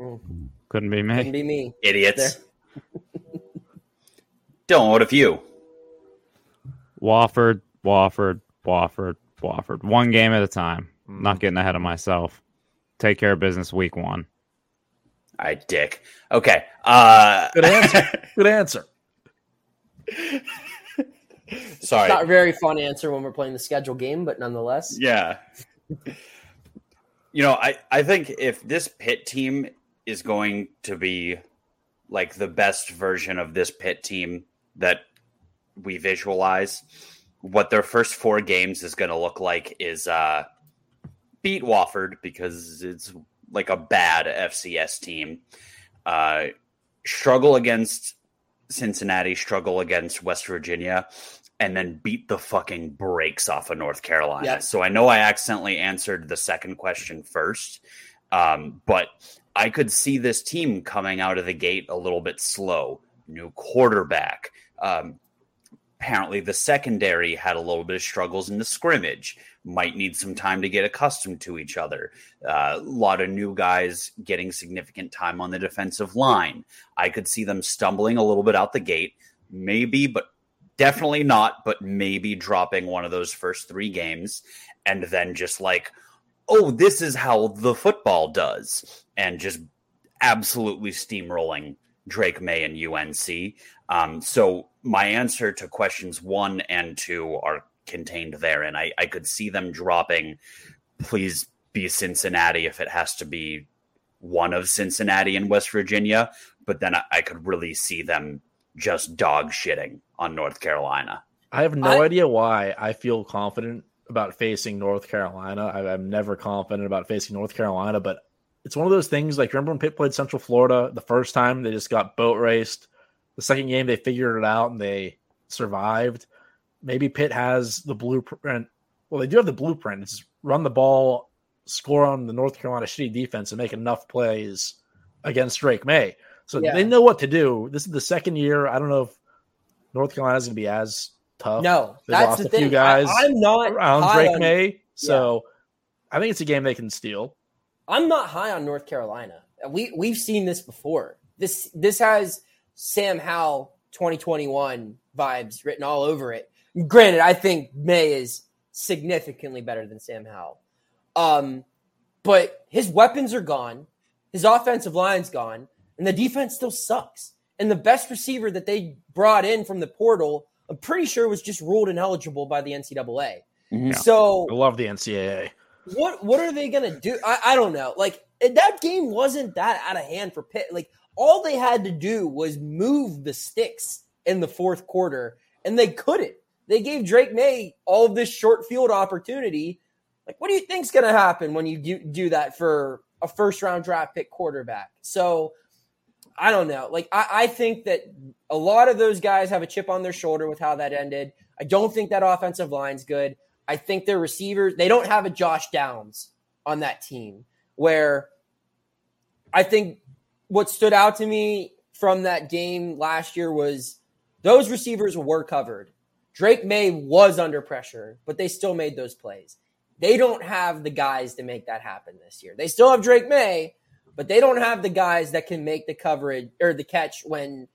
Speaker 4: Mm. Couldn't be me.
Speaker 2: Couldn't be me.
Speaker 1: Idiots. Dylan, what if you?
Speaker 4: Wofford, Wofford, Wofford, Wofford. One game at a time. Mm. Not getting ahead of myself. Take care of business week one.
Speaker 1: I dick. Okay. Uh...
Speaker 3: Good answer. Good answer.
Speaker 1: Sorry.
Speaker 2: Not a very fun answer when we're playing the schedule game, but nonetheless.
Speaker 1: Yeah. you know, I, I think if this Pitt team is going to be like the best version of this Pitt team that we visualize. What their first four games is going to look like is uh, beat Wofford because it's like a bad FCS team. Uh, struggle against Cincinnati, struggle against West Virginia, and then beat the fucking brakes off of North Carolina. Yeah. So I know I accidentally answered the second question first. Um, but I could see this team coming out of the gate a little bit slow. New quarterback. Um, apparently, the secondary had a little bit of struggles in the scrimmage. Might need some time to get accustomed to each other. Uh, a lot of new guys getting significant time on the defensive line. I could see them stumbling a little bit out the gate, maybe, but definitely not, but maybe dropping one of those first three games and then just like, oh, this is how the football does, and just absolutely steamrolling Drake Maye and UNC. Um, so my answer to questions one and two are contained there, and I, I could see them dropping. Please be Cincinnati if it has to be one of Cincinnati and West Virginia, but then I, I could really see them just dog shitting on North Carolina.
Speaker 3: I have no I, idea why I feel confident about facing North Carolina. I, am never confident about facing North Carolina, but it's one of those things. Like remember when Pitt played Central Florida the first time, they just got boat raced. The second game, they figured it out and they survived. Maybe Pitt has the blueprint. Well, they do have the blueprint. It's run the ball, score on the North Carolina shitty defense, and make enough plays against Drake Maye. So yeah. they know what to do. This is the second year. I don't know if North Carolina is going to be as tough.
Speaker 2: No,
Speaker 3: they that's
Speaker 2: lost
Speaker 3: the
Speaker 2: a thing.
Speaker 3: few guys
Speaker 2: I, am not
Speaker 3: around Drake on, Maye. So yeah. I think it's a game they can steal.
Speaker 2: I'm not high on North Carolina. We we've seen this before. This this has Sam Howell 2021 vibes written all over it. Granted, I think Maye is significantly better than Sam Howell. Um, but his weapons are gone. His offensive line's gone and the defense still sucks. And the best receiver that they brought in from the portal, I'm pretty sure was just ruled ineligible by the NCAA. Mm-hmm. So
Speaker 3: I love the NCAA.
Speaker 2: What what are they gonna do? I, I don't know. Like that game wasn't that out of hand for Pitt. Like all they had to do was move the sticks in the fourth quarter, and they couldn't. They gave Drake Maye all of this short field opportunity. Like, what do you think's going to happen when you do, do that for a first round draft pick quarterback? So I don't know. Like I, I think that a lot of those guys have a chip on their shoulder with how that ended. I don't think that offensive line's good. I think their receivers, they don't have a Josh Downs on that team where I think what stood out to me from that game last year was those receivers were covered. Drake Maye was under pressure, but they still made those plays. They don't have the guys to make that happen this year. They still have Drake Maye, but they don't have the guys that can make the coverage or the catch when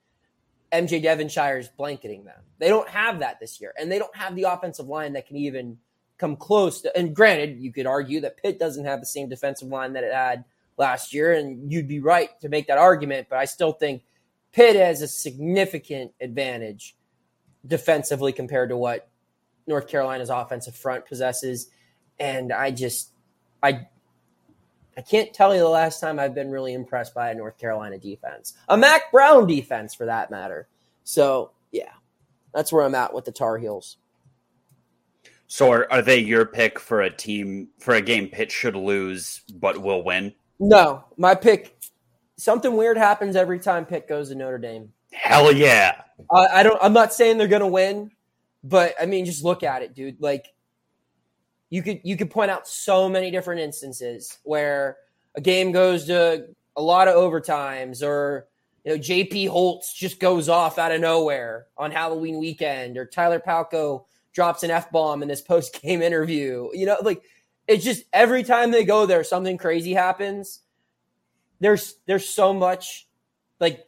Speaker 2: MJ Devonshire is blanketing them. They don't have that this year, and they don't have the offensive line that can even come close. To, and granted, you could argue that Pitt doesn't have the same defensive line that it had last year, and you'd be right to make that argument. But I still think Pitt has a significant advantage defensively compared to what North Carolina's offensive front possesses. And I just, I I can't tell you the last time I've been really impressed by a North Carolina defense, a Mack Brown defense for that matter. So, yeah, that's where I'm at with the Tar Heels.
Speaker 1: So, are, are they your pick for a team for a game Pitt should lose but will win?
Speaker 2: No, my pick. Something weird happens every time Pitt goes to Notre Dame.
Speaker 1: Hell yeah!
Speaker 2: I, I don't. I'm not saying they're to win, but I mean, just look at it, dude. Like you could you could point out so many different instances where a game goes to a lot of overtimes or you know JP Holtz just goes off out of nowhere on Halloween weekend or Tyler Palko drops an F bomb in this post game interview. You know, like it's just every time they go there something crazy happens. There's there's so much like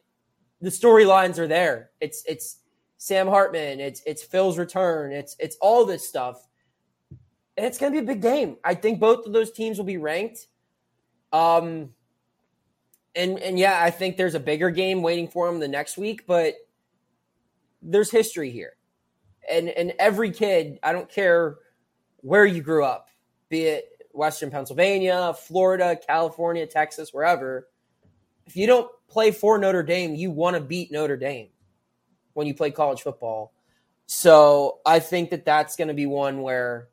Speaker 2: the storylines are there. It's it's Sam Hartman, it's it's Phil's return, it's it's all this stuff and it's going to be a big game. I think both of those teams will be ranked. Um, and and yeah, I think there's a bigger game waiting for them the next week, but there's history here, and and every kid, I don't care where you grew up, be it Western Pennsylvania, Florida, California, Texas, wherever. If you don't play for Notre Dame, you want to beat Notre Dame when you play college football. So I think that that's going to be one where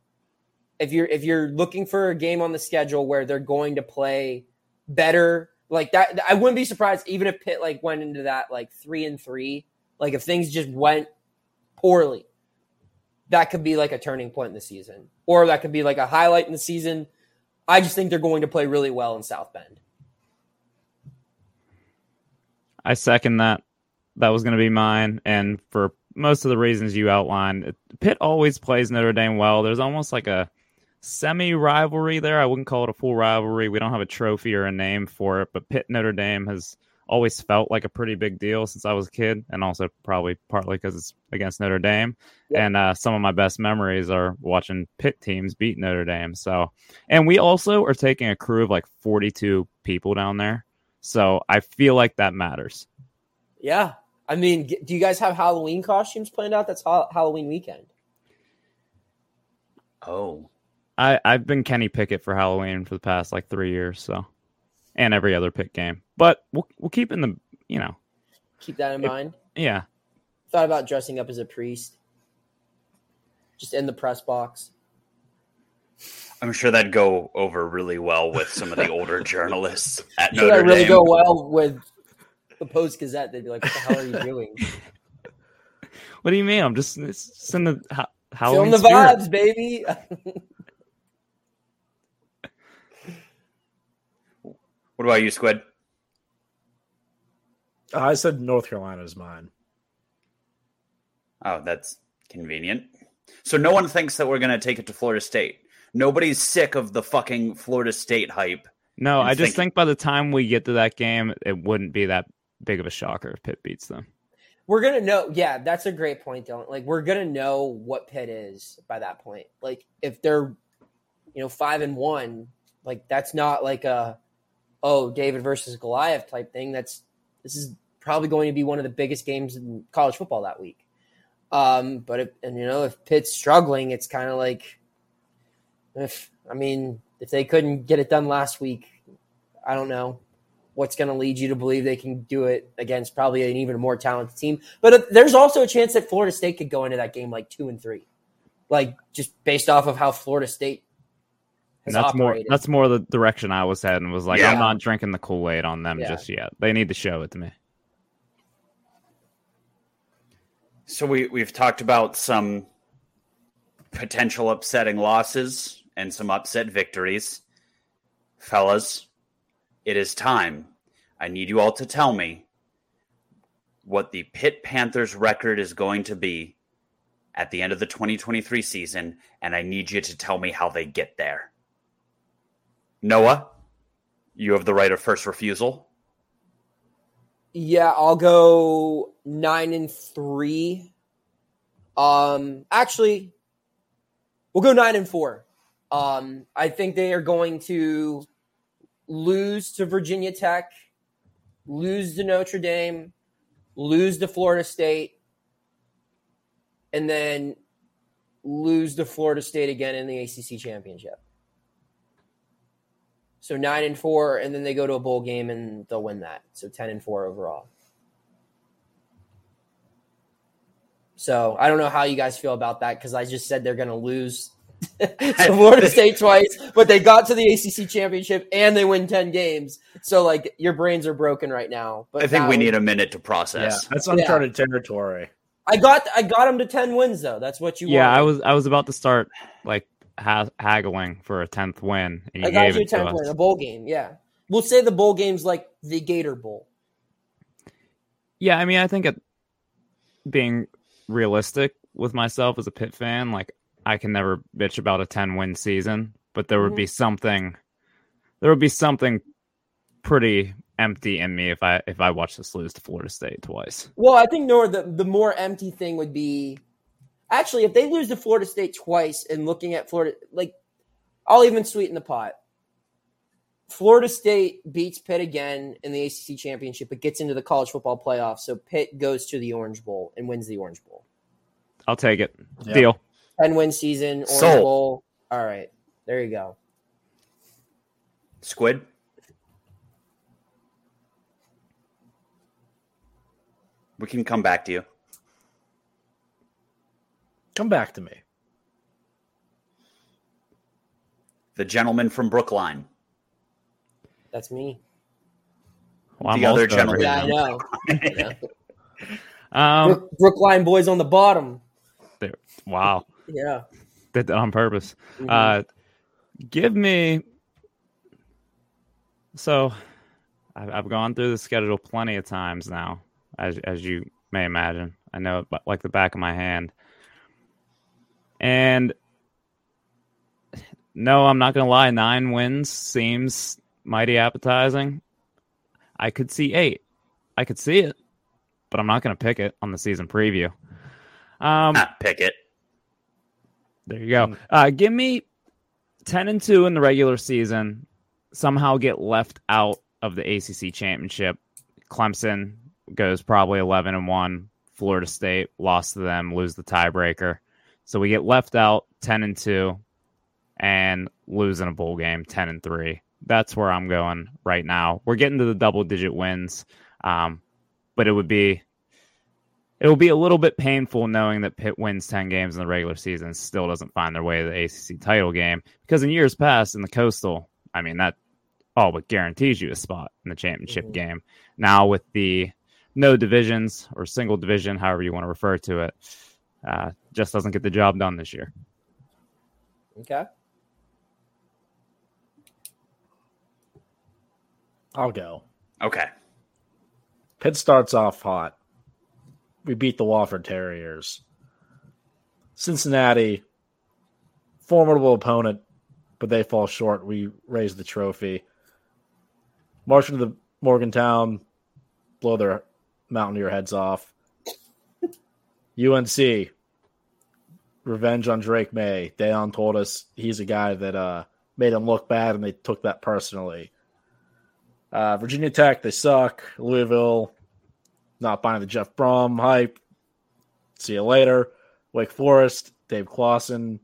Speaker 2: if you're if you're looking for a game on the schedule where they're going to play better like that I wouldn't be surprised even if Pitt like went into that like 3 and 3 like if things just went poorly that could be like a turning point in the season or that could be like a highlight in the season I just think they're going to play really well in South Bend.
Speaker 4: I second that. That was going to be mine, and for most of the reasons you outlined, Pitt always plays Notre Dame well. There's almost like a semi rivalry there. I wouldn't call it a full rivalry. We don't have a trophy or a name for it, but Pitt Notre Dame has always felt like a pretty big deal since I was a kid, and also probably partly because it's against Notre Dame. Yeah. And uh, some of my best memories are watching Pitt teams beat Notre Dame. So, and we also are taking a crew of like 42 people down there. So I feel like that matters.
Speaker 2: Yeah. I mean, do you guys have Halloween costumes planned out? That's ha- Halloween weekend.
Speaker 1: Oh.
Speaker 4: I, I've been Kenny Pickett for Halloween for the past like three years, so and every other pick game. But we'll we'll keep in the you know
Speaker 2: keep that in if, mind.
Speaker 4: Yeah.
Speaker 2: Thought about dressing up as a priest. Just in the press box.
Speaker 1: I'm sure that'd go over really well with some of the older journalists at
Speaker 2: sure
Speaker 1: Notre
Speaker 2: really
Speaker 1: Dame.
Speaker 2: go well with the Post Gazette. They'd be like, "What the hell are you doing?"
Speaker 4: what do you mean? I'm just sending how
Speaker 2: Feeling the spirit. vibes, baby.
Speaker 1: what about you, Squid?
Speaker 3: I said North Carolina is mine.
Speaker 1: Oh, that's convenient. So no one thinks that we're going to take it to Florida State. Nobody's sick of the fucking Florida State hype.
Speaker 4: No, I just think by the time we get to that game, it wouldn't be that big of a shocker if Pitt beats them.
Speaker 2: We're gonna know. Yeah, that's a great point, Dylan. Like we're gonna know what Pitt is by that point. Like if they're, you know, five and one, like that's not like a, oh, David versus Goliath type thing. That's this is probably going to be one of the biggest games in college football that week. Um, but if, and you know, if Pitt's struggling, it's kind of like, if I mean, if they couldn't get it done last week, I don't know what's going to lead you to believe they can do it against probably an even more talented team. But uh, there's also a chance that Florida State could go into that game like two and three, like just based off of how Florida State.
Speaker 4: Has that's operated. more. That's more the direction I was heading. Was like, yeah. I'm not drinking the Kool Aid on them yeah. just yet. They need to show it to me.
Speaker 1: So we we've talked about some potential upsetting losses and some upset victories. Fellas, it is time. I need you all to tell me what the Pitt Panthers record is going to be at the end of the 2023 season, and I need you to tell me how they get there. Noah, you have the right of first refusal.
Speaker 2: Yeah, I'll go nine and three. Um, actually, we'll go nine and four. Um, I think they are going to lose to Virginia Tech, lose to Notre Dame, lose to Florida State, and then lose to Florida State again in the ACC championship. So nine and four, and then they go to a bowl game and they'll win that. So ten and four overall. So I don't know how you guys feel about that because I just said they're going to lose to Florida State twice, but they got to the ACC championship and they win ten games. So like your brains are broken right now.
Speaker 1: But I think we need a minute to process.
Speaker 3: Yeah, that's uncharted yeah. territory.
Speaker 2: I got I got them to ten wins though. That's what you.
Speaker 4: Yeah, wanted. I was I was about to start like ha- haggling for a tenth win.
Speaker 2: And you I got you a tenth win, a bowl game. Yeah, we'll say the bowl game's like the Gator Bowl.
Speaker 4: Yeah, I mean, I think it being realistic with myself as a Pitt fan, like I can never bitch about a ten win season, but there would mm-hmm. be something, there would be something pretty empty in me if I if I watch this lose to Florida State twice.
Speaker 2: Well, I think no, the the more empty thing would be Actually, if they lose to Florida State twice and looking at Florida, like, I'll even sweeten the pot. Florida State beats Pitt again in the ACC championship, but gets into the college football playoff. So Pitt goes to the Orange Bowl and wins the Orange Bowl.
Speaker 4: I'll take it. Yep. Deal.
Speaker 2: 10 win season, Orange Sold. Bowl. All right. There you go.
Speaker 1: Squid. We can come back to you.
Speaker 3: Come back to me.
Speaker 1: The gentleman from Brookline.
Speaker 2: That's me.
Speaker 1: Well, the other gentleman.
Speaker 2: Yeah, I know. yeah. Um, Brookline boys on the bottom.
Speaker 4: Wow.
Speaker 2: Yeah.
Speaker 4: Did that on purpose. Mm-hmm. Uh, give me So I've, I've gone through the schedule plenty of times now, as as you may imagine. I know it like the back of my hand. And no, I'm not going to lie. Nine wins seems mighty appetizing. I could see eight. I could see it, but I'm not going to pick it on the season preview.
Speaker 1: Um, not pick it.
Speaker 4: There you go. Uh, give me 10 and 2 in the regular season, somehow get left out of the ACC championship. Clemson goes probably 11 and 1. Florida State lost to them, lose the tiebreaker. So we get left out 10 and 2 and losing a bowl game 10 and 3. That's where I'm going right now. We're getting to the double digit wins. Um, but it would be it will be a little bit painful knowing that Pitt wins 10 games in the regular season still doesn't find their way to the ACC title game. Because in years past in the coastal I mean that all but guarantees you a spot in the championship mm-hmm. game. Now with the no divisions or single division however you want to refer to it uh, just doesn't get the job done this year.
Speaker 2: Okay.
Speaker 3: I'll go.
Speaker 1: Okay.
Speaker 3: Pitt starts off hot we beat the Wofford Terriers. Cincinnati, formidable opponent, but they fall short. We raise the trophy. March into the Morgantown, blow their Mountaineer heads off. UNC, revenge on Drake Maye. Dayon told us he's a guy that uh, made him look bad, and they took that personally. Uh, Virginia Tech, they suck. Louisville, not buying the Jeff Brohm hype. See you later. Wake Forest, Dave Clawson,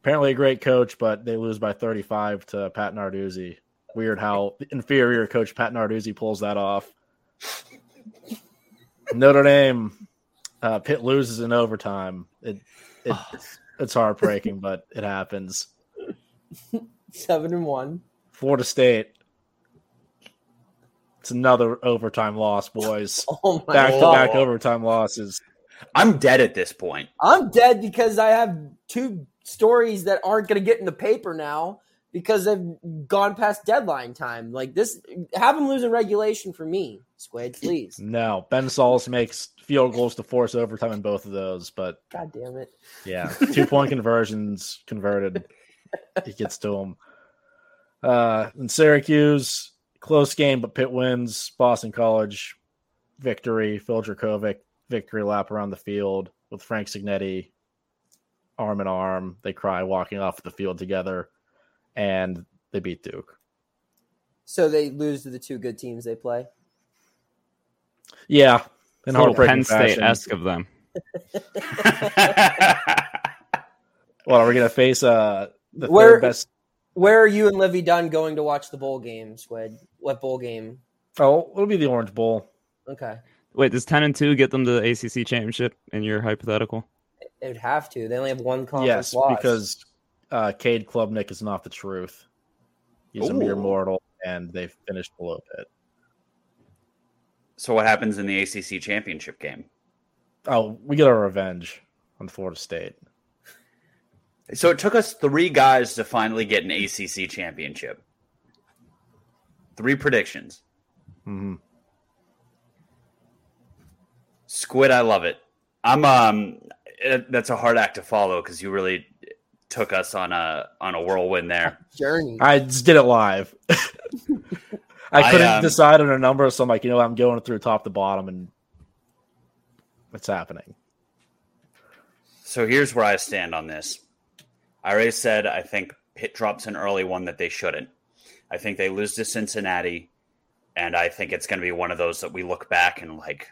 Speaker 3: apparently a great coach, but they lose by 35 to Pat Narduzzi. Weird how inferior coach Pat Narduzzi pulls that off. Notre Dame, uh, Pitt loses in overtime. It, it it's heartbreaking, but it happens.
Speaker 2: Seven and one.
Speaker 3: Florida State, it's another overtime loss, boys.
Speaker 2: Oh my
Speaker 3: back to back overtime losses.
Speaker 1: I'm dead at this point.
Speaker 2: I'm dead because I have two stories that aren't going to get in the paper now because they've gone past deadline time. Like this, have them lose in regulation for me, Squid, please.
Speaker 3: No, Ben Sauls makes field goals to force overtime in both of those, but
Speaker 2: God damn it.
Speaker 3: Yeah, two point conversions converted. He gets to them. Uh, in Syracuse, Close game, but Pitt wins. Boston College victory. Phil Jurkovec victory lap around the field with Frank Cignetti arm in arm. They cry walking off the field together, and they beat Duke.
Speaker 2: So they lose to the two good teams they play.
Speaker 3: Yeah,
Speaker 4: in heartbreaking Penn State esque of them.
Speaker 3: well, are we going to face uh, the
Speaker 2: Where,
Speaker 3: third best
Speaker 2: where are you and Livvy Dunne going to watch the bowl game, Squid? What bowl game?
Speaker 3: Oh, it'll be the Orange Bowl.
Speaker 2: Okay.
Speaker 4: Wait, does ten and two get them to the ACC championship in your hypothetical?
Speaker 2: It would have to. They only have one conference yes, loss.
Speaker 3: because uh, Cade Klubnik is not the truth. He's Ooh. a mere mortal, and they finished below Pitt.
Speaker 1: So what happens in the ACC championship game?
Speaker 3: Oh, we get our revenge on Florida State.
Speaker 1: So it took us three guys to finally get an ACC championship. Three predictions.
Speaker 3: Mm-hmm.
Speaker 1: Squid, I love it. I'm um, it, that's a hard act to follow because you really took us on a on a whirlwind there.
Speaker 2: Journey.
Speaker 3: I just did it live. I couldn't I, um, decide on a number, so I'm like, you know, I'm going through top to bottom, and what's happening.
Speaker 1: So here's where I stand on this. I already said I think Pitt drops an early one that they shouldn't. I think they lose to Cincinnati, and I think it's going to be one of those that we look back and like,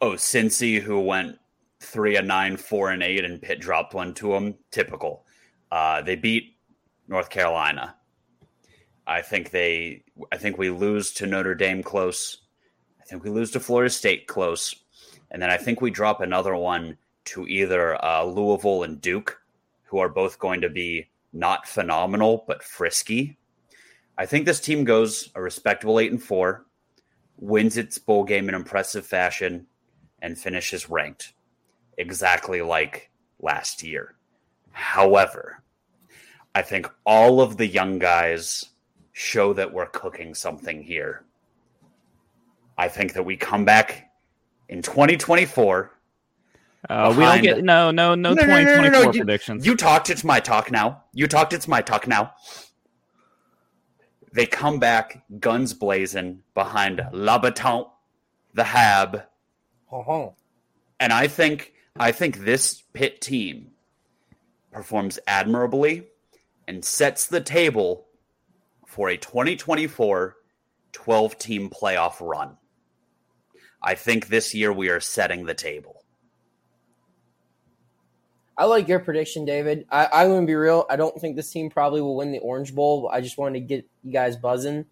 Speaker 1: oh, Cincy who went three and nine, four and eight, and Pitt dropped one to them. Typical. Uh, they beat North Carolina. I think they. I think we lose to Notre Dame close. I think we lose to Florida State close, and then I think we drop another one to either uh, Louisville and Duke, who are both going to be not phenomenal but frisky. I think this team goes a respectable eight and four, wins its bowl game in impressive fashion, and finishes ranked, exactly like last year. However, I think all of the young guys show that we're cooking something here. I think that we come back in 2024.
Speaker 4: Uh, we don't get no, no, no, no 2024 no, no, predictions.
Speaker 1: You talked. It's my talk now. You talked. It's my talk now. They come back guns blazing behind Labaton, the Hab,
Speaker 2: uh-huh.
Speaker 1: and I think I think this Pitt team performs admirably and sets the table for a 2024 12 team playoff run. I think this year we are setting the table.
Speaker 2: I like your prediction, David. I, am going to be real. I don't think this team probably will win the Orange Bowl. I just wanted to get you guys buzzing.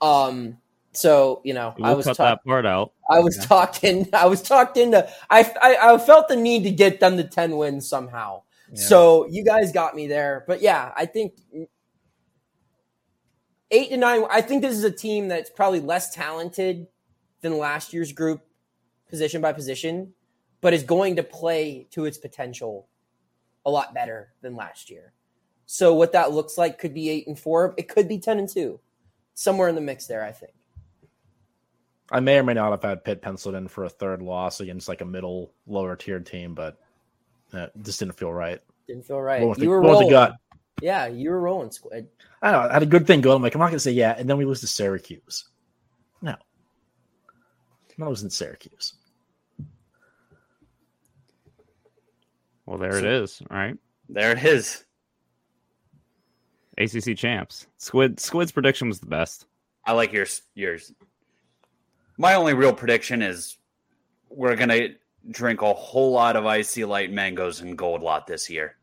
Speaker 2: Um, so you know,
Speaker 4: we'll
Speaker 2: I was
Speaker 4: cut talk- that part out.
Speaker 2: I was yeah. talked in. I was talked into. I, I, I felt the need to get them to ten wins somehow. Yeah. So you guys got me there. But yeah, I think eight to nine. I think this is a team that's probably less talented than last year's group, position by position, but is going to play to its potential a lot better than last year. So what that looks like could be eight and four. It could be ten and two, somewhere in the mix there. I think.
Speaker 3: I may or may not have had Pitt penciled in for a third loss against like a middle lower tiered team, but uh, just didn't feel right.
Speaker 2: Didn't feel right.
Speaker 3: you
Speaker 2: the,
Speaker 3: were rolling. gut.
Speaker 2: Yeah, you were rolling, Squid.
Speaker 3: I know. I had a good thing going. I'm like, I'm not going to say yeah, and then we lose to Syracuse. No, no, was in Syracuse.
Speaker 4: Well, there so, it is. Right
Speaker 1: there it is.
Speaker 4: ACC champs. Squid. Squid's prediction was the best.
Speaker 1: I like yours. Yours. My only real prediction is we're gonna drink a whole lot of icy light mangoes and gold lot this year.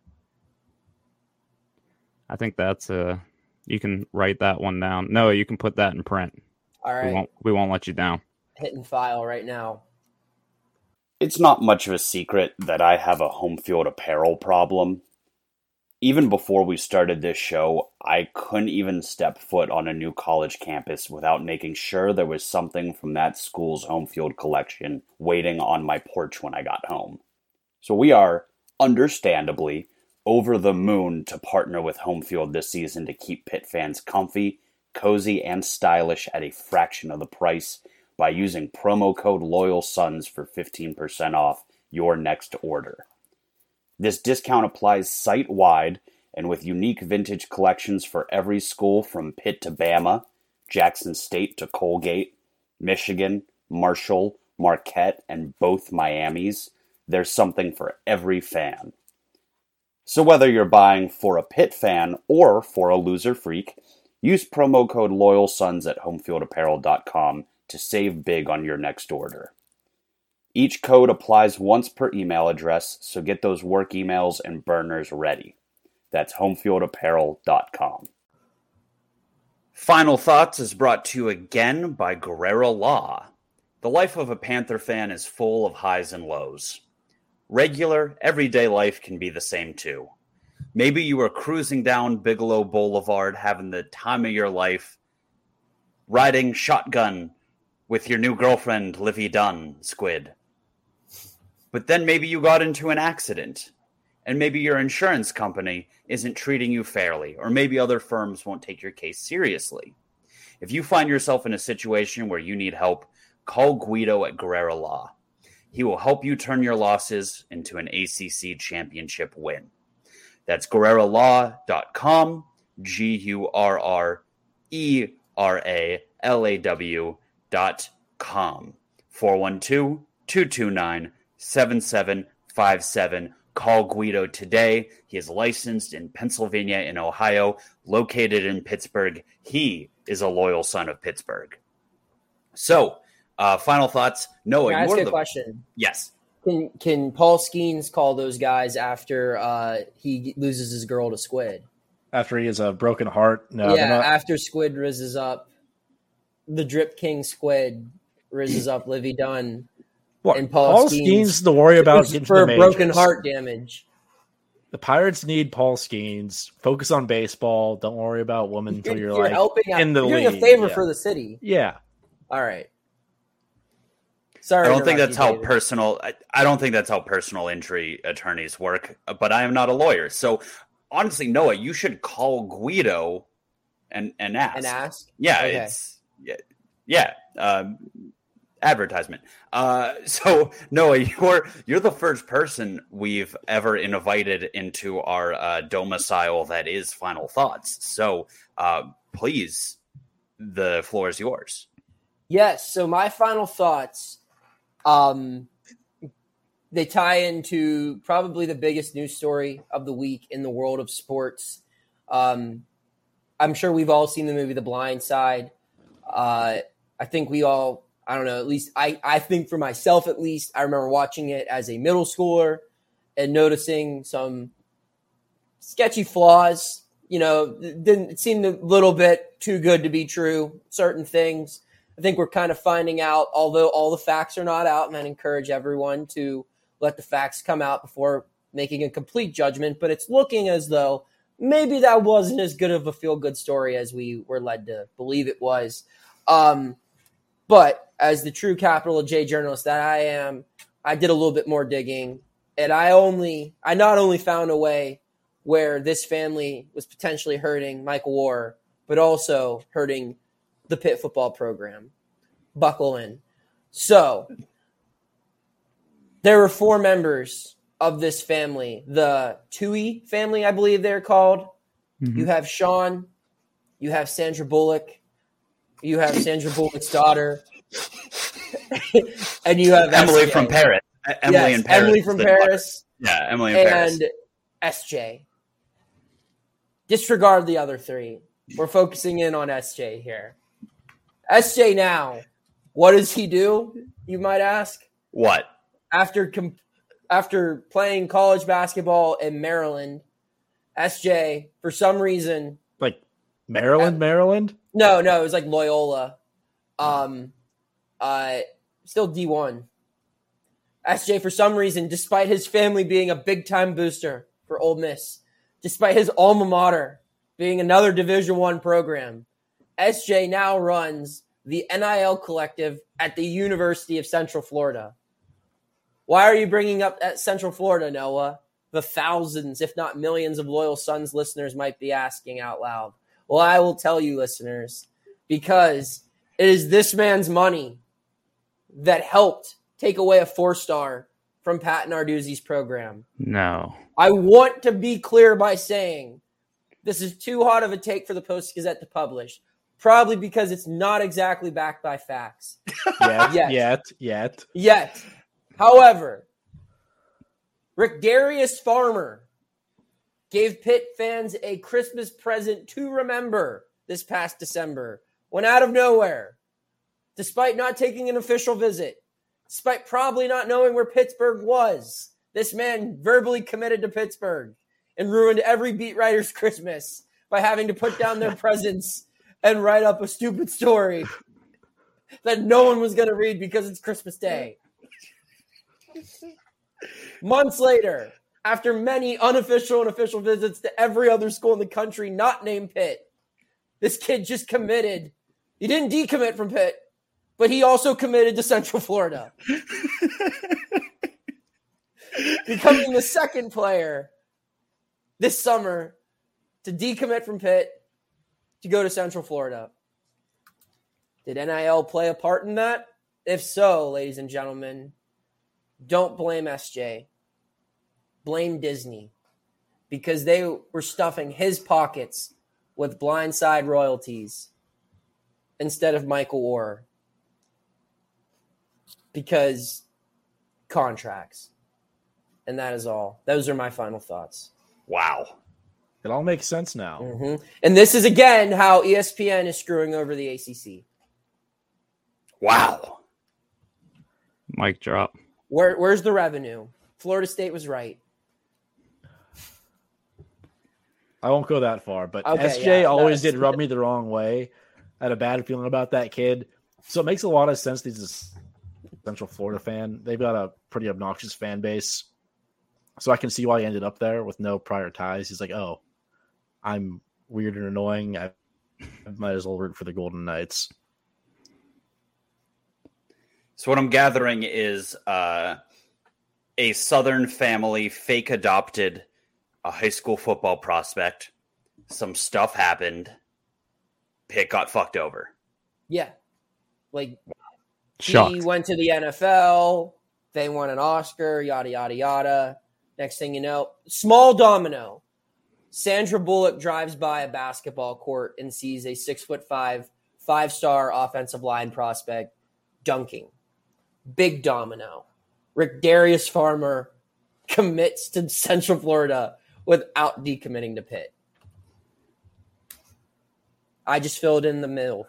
Speaker 4: I think that's uh you can write that one down. No, you can put that in print.
Speaker 2: All right.
Speaker 4: We won't we won't let you down.
Speaker 2: Hitting file right now.
Speaker 1: It's not much of a secret that I have a home field apparel problem. Even before we started this show, I couldn't even step foot on a new college campus without making sure there was something from that school's home field collection waiting on my porch when I got home. So we are, understandably, over the moon to partner with Homefield this season to keep Pitt fans comfy, cozy, and stylish at a fraction of the price by using promo code Loyal Sons for 15% off your next order. This discount applies site wide and with unique vintage collections for every school from Pitt to Bama, Jackson State to Colgate, Michigan, Marshall, Marquette, and both Miamis. There's something for every fan. So whether you're buying for a Pitt fan or for a loser freak, use promo code LoyalSons at homefieldapparel.com to save big on your next order. Each code applies once per email address, so get those work emails and burners ready. That's homefieldapparel.com. Final Thoughts is brought to you again by Gurrera Law. The life of a Panther fan is full of highs and lows. Regular, everyday life can be the same too. Maybe you are cruising down Bigelow Boulevard having the time of your life, riding shotgun with your new girlfriend, Livvy Dunne, Squid. But then maybe you got into an accident, and maybe your insurance company isn't treating you fairly, or maybe other firms won't take your case seriously. If you find yourself in a situation where you need help, call Guido at Gurrera Law. He will help you turn your losses into an ACC championship win. That's GurreraLaw.com, G U R R E R A L A W com. 412 229 7757. Call Guido today. He is licensed in Pennsylvania and Ohio, located in Pittsburgh. He is a loyal son of Pittsburgh. So, uh, final thoughts. Noah,
Speaker 2: Can I
Speaker 1: ask
Speaker 2: a
Speaker 1: the...
Speaker 2: question?
Speaker 1: Yes.
Speaker 2: Can Can Paul Skenes call those guys after uh, he loses his girl to Squid?
Speaker 3: After he has a broken heart? No.
Speaker 2: Yeah. Not... After Squid rises up, the Drip King Squid rises up Livvy Dunne.
Speaker 3: What? And Paul, Paul Skenes, Skenes to worry about
Speaker 2: for broken heart damage.
Speaker 3: The Pirates need Paul Skenes. Focus on baseball. Don't worry about women until you're, you're like
Speaker 2: helping
Speaker 3: out. in the
Speaker 2: you're
Speaker 3: league.
Speaker 2: doing a favor yeah. for the city.
Speaker 3: Yeah.
Speaker 2: All right. Sorry,
Speaker 1: I don't think that's how David. personal. I, I, don't think that's how personal injury attorneys work. But I am not a lawyer, so honestly, Noah, you should call Guido and and ask.
Speaker 2: And ask.
Speaker 1: Yeah,
Speaker 2: Okay.
Speaker 1: it's yeah, yeah. Um, advertisement. Uh, so Noah, you're you're the first person we've ever invited into our uh, domicile that is Final Thoughts. So uh, please, the floor is yours.
Speaker 2: Yes. So my final thoughts, um, they tie into probably the biggest news story of the week in the world of sports. Um, I'm sure we've all seen the movie The Blind Side. Uh, I think we all, I don't know, at least I, I think for myself at least, I remember watching it as a middle schooler and noticing some sketchy flaws. You know, didn't it seemed a little bit too good to be true. Certain things. I think we're kind of finding out, although all the facts are not out, and I encourage everyone to let the facts come out before making a complete judgment. But it's looking as though maybe that wasn't as good of a feel good story as we were led to believe it was. Um, but as the true capital J journalist that I am, I did a little bit more digging, and I only, I not only found a way where this family was potentially hurting Michael Oher, but also hurting the Pitt football program. Buckle in. So there were four members of this family, the Tuohy family, I believe they're called.
Speaker 4: Mhm.
Speaker 2: You have Sean, you have Sandra Bullock, you have Sandra Bullock's daughter, and you have
Speaker 1: Emily
Speaker 2: SJ.
Speaker 1: from Paris. Emily
Speaker 2: Yes,
Speaker 1: in Paris.
Speaker 2: Emily from
Speaker 1: the-
Speaker 2: Paris
Speaker 1: Yeah, Emily in Paris.
Speaker 2: and SJ. Disregard the other three. We're focusing in on SJ here. SJ now, what does he do? You might ask.
Speaker 1: What?
Speaker 2: After com- after playing college basketball in Maryland, SJ for some reason
Speaker 3: Like Maryland, Maryland.
Speaker 2: no, no, it was like Loyola. Um, uh, still D one. SJ, for some reason, despite his family being a big time booster for Ole Miss, despite his alma mater being another Division One program, SJ now runs the NIL collective at the University of Central Florida. Why are you bringing up at Central Florida, Noah? The thousands, if not millions, of loyal Sons listeners might be asking out loud. Well, I will tell you, listeners, because it is this man's money that helped take away a four star from Pat Narduzzi's program.
Speaker 4: No.
Speaker 2: I want to be clear by saying this is too hot of a take for the Post Gazette to publish, probably because it's not exactly backed by facts
Speaker 3: Yet,
Speaker 2: Yes.
Speaker 3: yet, yet.
Speaker 2: yet. However, Rick Darius Farmer gave Pitt fans a Christmas present to remember this past December when out of nowhere, despite not taking an official visit, despite probably not knowing where Pittsburgh was, this man verbally committed to Pittsburgh and ruined every beat writer's Christmas by having to put down their presents and write up a stupid story that no one was going to read because it's Christmas Day. Months later, after many unofficial and official visits to every other school in the country not named Pitt, this kid just committed. He didn't decommit from Pitt, but he also committed to Central Florida, becoming the second player this summer to decommit from Pitt to go to Central Florida. Did NIL play a part in that? If so, ladies and gentlemen, don't blame SJ. Blame Disney because they were stuffing his pockets with blindside royalties instead of Michael Oher because contracts. And that is all. Those are my final thoughts.
Speaker 1: Wow.
Speaker 3: It all makes sense now.
Speaker 2: Mhm. And this is again how ESPN is screwing over the ACC.
Speaker 1: Wow.
Speaker 4: Mic drop.
Speaker 2: Where, where's the revenue? Florida State was right.
Speaker 3: I won't go that far, but
Speaker 2: Okay,
Speaker 3: SJ
Speaker 2: yeah,
Speaker 3: always did rub me the wrong way. I had a bad feeling about that kid. So it makes a lot of sense he's a Central Florida fan. They've got a pretty obnoxious fan base. So I can see why he ended up there with no prior ties. He's like, oh, I'm weird and annoying. I might as well root for the Golden Knights.
Speaker 1: So what I'm gathering is uh, a Southern family fake adopted a high school football prospect. Some stuff happened, Pitt got fucked over.
Speaker 2: Yeah, like
Speaker 4: Shocked.
Speaker 2: he went to the NFL. They won an Oscar. Yada yada yada. Next thing you know, small domino. Sandra Bullock drives by a basketball court and sees a six foot five, five star offensive line prospect dunking. Big domino. Rick Darius Farmer commits to Central Florida without decommitting to Pitt. I just filled in the middle.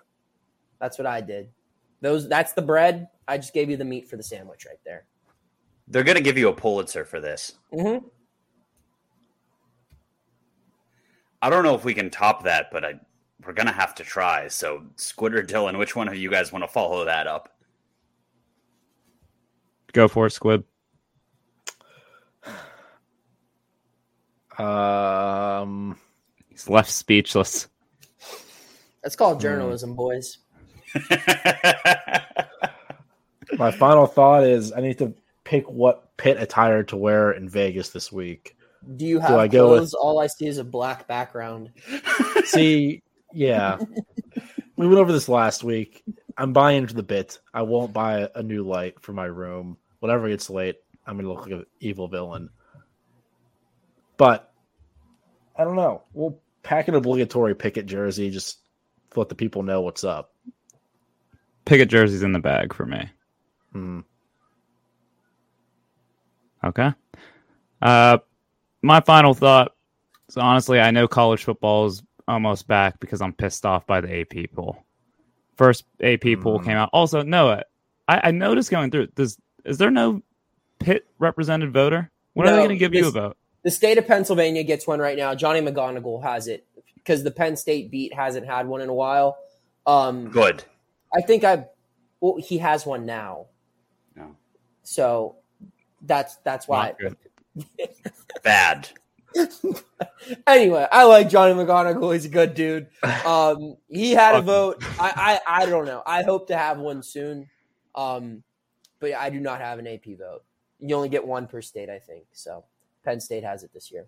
Speaker 2: That's what I did. Those that's the bread. I just gave you the meat for the sandwich right there.
Speaker 1: They're going to give you a Pulitzer for this.
Speaker 2: Mm-hmm.
Speaker 1: I don't know if we can top that, but I, we're going to have to try. So, Squid or Dylan, which one of you guys want to follow that up?
Speaker 4: Go for it, Squid.
Speaker 3: Um,
Speaker 4: He's left speechless.
Speaker 2: That's called journalism, boys.
Speaker 3: my final thought is I need to pick what Pitt attire to wear in Vegas this week.
Speaker 2: Do you have
Speaker 3: I go
Speaker 2: with... All I see is a black background.
Speaker 3: See, yeah, we went over this last week. I'm buying into the bit. I won't buy a, a new light for my room. Whenever it gets late, I'm gonna look like an evil villain. But I don't know. We'll pack an obligatory Pickett jersey just to let the people know what's up.
Speaker 4: Pickett jersey's in the bag for me.
Speaker 3: Hmm.
Speaker 4: Okay. Uh, my final thought. So honestly, I know college football is almost back because I'm pissed off by the AP poll. First AP poll
Speaker 3: Mhm.
Speaker 4: came out. Also, Noah, I, I noticed going through. Does is there no Pitt represented voter? When are they going to give you a vote?
Speaker 2: The state of Pennsylvania gets one right now. Johnny McGonigal has it because the Penn State beat hasn't had one in a while. Um,
Speaker 1: Good.
Speaker 2: I think I, well, he has one now.
Speaker 1: No.
Speaker 2: So that's that's why.
Speaker 1: Bad.
Speaker 2: anyway, I like Johnny McGonigal. He's a good dude. Um, he had a vote. I, I I don't know. I hope to have one soon. Um, but I do not have an AP vote. You only get one per state, I think. So Penn State has it this year.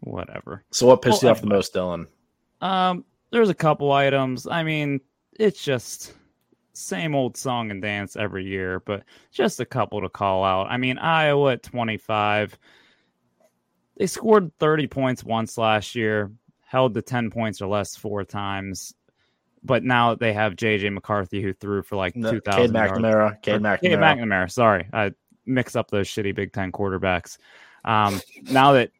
Speaker 4: Whatever.
Speaker 3: So, what pissed
Speaker 4: Well,
Speaker 3: you off the most, Dylan?
Speaker 4: Um, there's a couple items. I mean, it's just same old song and dance every year, but just a couple to call out. I mean, Iowa at 25, they scored 30 points once last year, held to 10 points or less four times. But now they have JJ McCarthy who threw for like
Speaker 3: No,
Speaker 4: 2,000
Speaker 3: Cade
Speaker 4: yards.
Speaker 3: McNamara. Cade McNamara.
Speaker 4: Cade McNamara. Sorry, I mix up those shitty Big Ten quarterbacks. Um, now that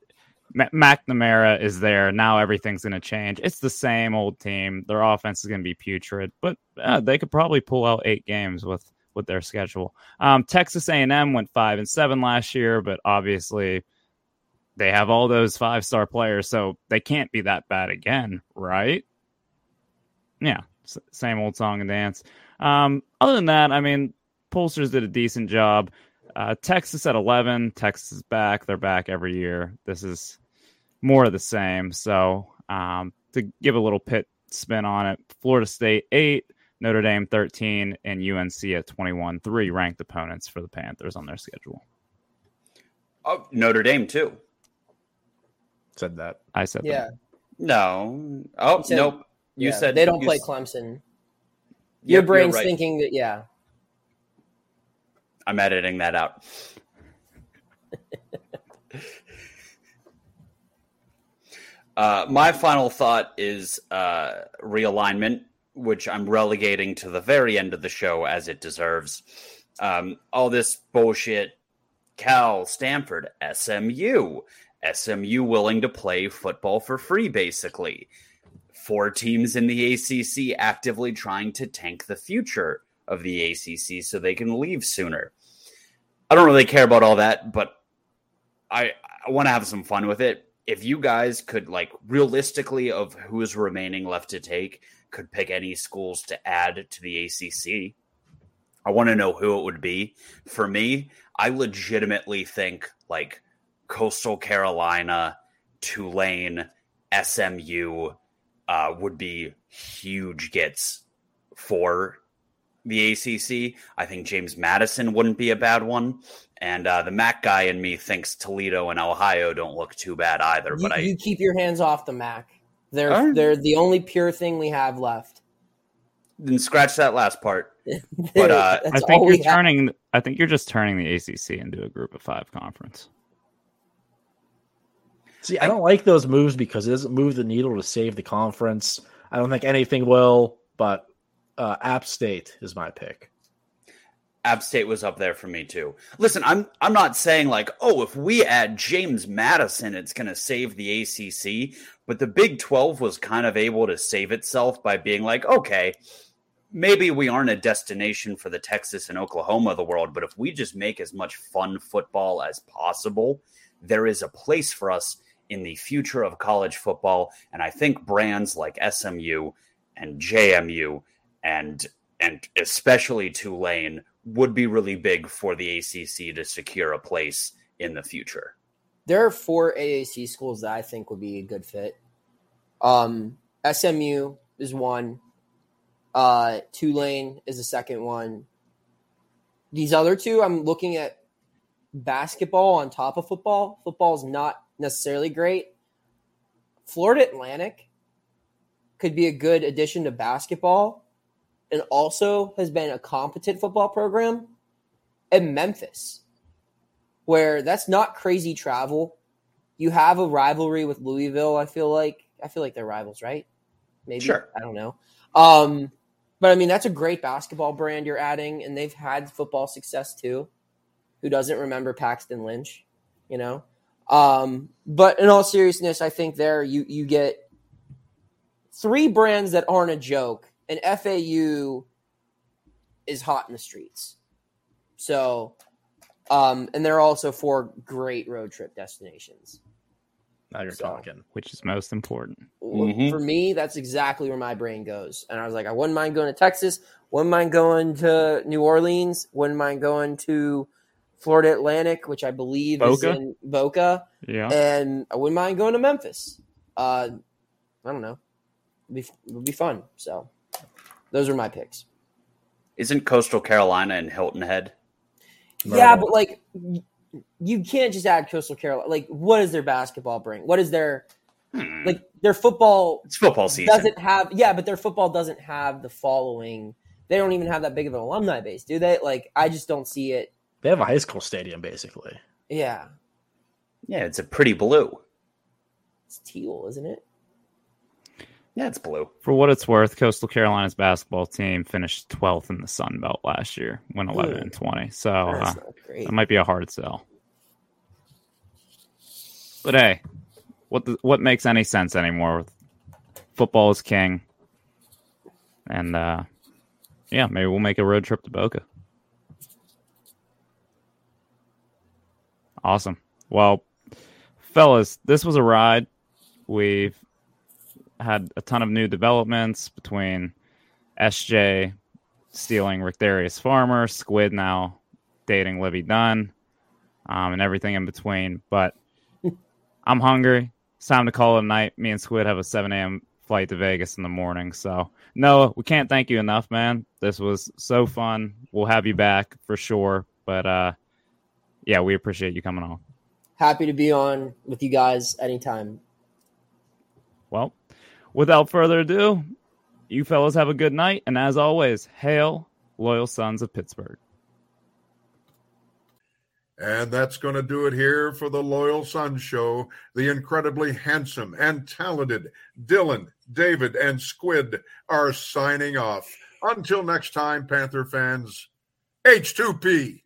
Speaker 4: Ma- McNamara is there, now everything's going to change. It's the same old team. Their offense is going to be putrid, but uh, they could probably pull out eight games with with their schedule. Um, Texas A&M went five and seven last year, but obviously they have all those five star players, so they can't be that bad again, right? Yeah, s- same old song and dance. Um, other than that, I mean, pollsters did a decent job. Uh, Texas at 11. Texas is back. They're back every year. This is more of the same. So um, to give a little Pitt spin on it, Florida State 8, Notre Dame 13, and UNC at 21. Three ranked opponents for the Panthers on their schedule.
Speaker 1: Oh, Notre Dame too.
Speaker 3: Said that.
Speaker 4: I said that.
Speaker 2: Yeah,
Speaker 1: No. Oh
Speaker 2: said-
Speaker 1: nope. You
Speaker 2: yeah.
Speaker 1: said
Speaker 2: they don't play
Speaker 1: s-
Speaker 2: Clemson. Your
Speaker 1: you're
Speaker 2: brain's
Speaker 1: right.
Speaker 2: thinking that yeah.
Speaker 1: I'm editing that out. uh, my final thought is uh, realignment, which I'm relegating to the very end of the show as it deserves. Um, all this bullshit Cal, Stanford, SMU, SMU willing to play football for free, basically. Four teams in the ACC actively trying to tank the future of the ACC so they can leave sooner. I don't really care about all that, but I, I want to have some fun with it. If you guys could, like, realistically, of who is remaining left to take, could pick any schools to add to the ACC, I want to know who it would be. For me, I legitimately think like Coastal Carolina, Tulane, SMU uh, would be huge gets for the ACC. I think James Madison wouldn't be a bad one. And uh, the Mac guy in me thinks Toledo and Ohio don't look too bad either.
Speaker 2: You,
Speaker 1: But I,
Speaker 2: you keep your hands off the Mac. They're
Speaker 1: Alright.
Speaker 2: they're the only pure thing we have left.
Speaker 1: Then scratch that last part. But, uh,
Speaker 4: I think you're
Speaker 2: we have.
Speaker 4: turning. I think you're just turning the ACC into a Group of Five conference.
Speaker 3: See, I don't like those moves because it doesn't move the needle to save the conference. I don't think anything will, but uh, App State is my pick.
Speaker 1: App State was up there for me too. Listen, I'm I'm not saying like, oh, if we add James Madison, it's going to save the ACC, but the Big 12 was kind of able to save itself by being like, okay, maybe we aren't a destination for the Texas and Oklahoma of the world, but if we just make as much fun football as possible, there is a place for us in the future of college football, and I think brands like SMU and JMU and and especially Tulane would be really big for the ACC to secure a place in the future.
Speaker 2: There are four AAC schools that I think would be a good fit. Um, SMU is one. Uh, Tulane is the second one. These other two, I'm looking at basketball on top of football. Football is not necessarily great. Florida Atlantic could be a good addition to basketball and also has been a competent football program. And Memphis, where that's not crazy travel. You have a rivalry with Louisville, I feel like. I feel like they're rivals, right? Maybe.
Speaker 1: Sure.
Speaker 2: I don't know. Um, but I mean, that's a great basketball brand you're adding, and they've had football success too. Who doesn't remember Paxton Lynch? You know. Um, but in all seriousness, I think there you you get three brands that aren't a joke, and FAU is hot in the streets. So, um, and they're also four great road trip destinations.
Speaker 3: Now you're
Speaker 2: So-
Speaker 3: talking.
Speaker 4: which is most important.
Speaker 1: Mhm.
Speaker 2: For me, that's exactly where my brain goes. And I was like, I wouldn't mind going to Texas, wouldn't mind going to New Orleans, wouldn't mind going to Florida Atlantic, which I believe is in Boca,
Speaker 4: Yeah,
Speaker 2: and I wouldn't mind going to Memphis. Uh, I don't know, it'd be, it would be fun. So, those are my picks.
Speaker 1: Isn't Coastal Carolina and Hilton Head?
Speaker 2: Yeah, but like, you can't just add Coastal Carolina. Like, what does their basketball bring? What is their
Speaker 1: Hmm.
Speaker 2: like their football
Speaker 1: it's football season.
Speaker 2: doesn't have yeah, but their football doesn't have the following. They don't even have that big of an alumni base, do they? Like I just don't see it.
Speaker 3: They have a high school stadium, basically.
Speaker 2: Yeah.
Speaker 1: yeah, it's a pretty blue.
Speaker 2: It's teal, isn't it?
Speaker 1: Yeah, it's blue.
Speaker 4: for what it's worth, Coastal Carolina's basketball team finished 12th in the Sun Belt last year, went 11 and 20. So uh,
Speaker 2: That's not great.
Speaker 4: that might be a hard sell. But hey, what the, what makes any sense anymore? Football is king, and uh, yeah, maybe we'll make a road trip to Boca. Awesome. Well, fellas, this was a ride. We've had a ton of new developments between SJ stealing Rick Darius Farmer, Squid now dating Livvy Dunne, um, and everything in between. But I'm hungry. It's time to call it a night. Me and Squid have a 7 a.m. flight to Vegas in the morning. So, Noah, we can't thank you enough, man. This was so fun. We'll have you back for sure. But uh, yeah, we appreciate you coming on.
Speaker 2: Happy to be on with you guys anytime.
Speaker 4: Well, without further ado, you fellas have a good night. And as always, hail, loyal sons of Pittsburgh.
Speaker 5: And that's going to do it here for the Loyal Sons Show. The incredibly handsome and talented Dylan, David, and Squid are signing off. Until next time, Panther fans, H2P.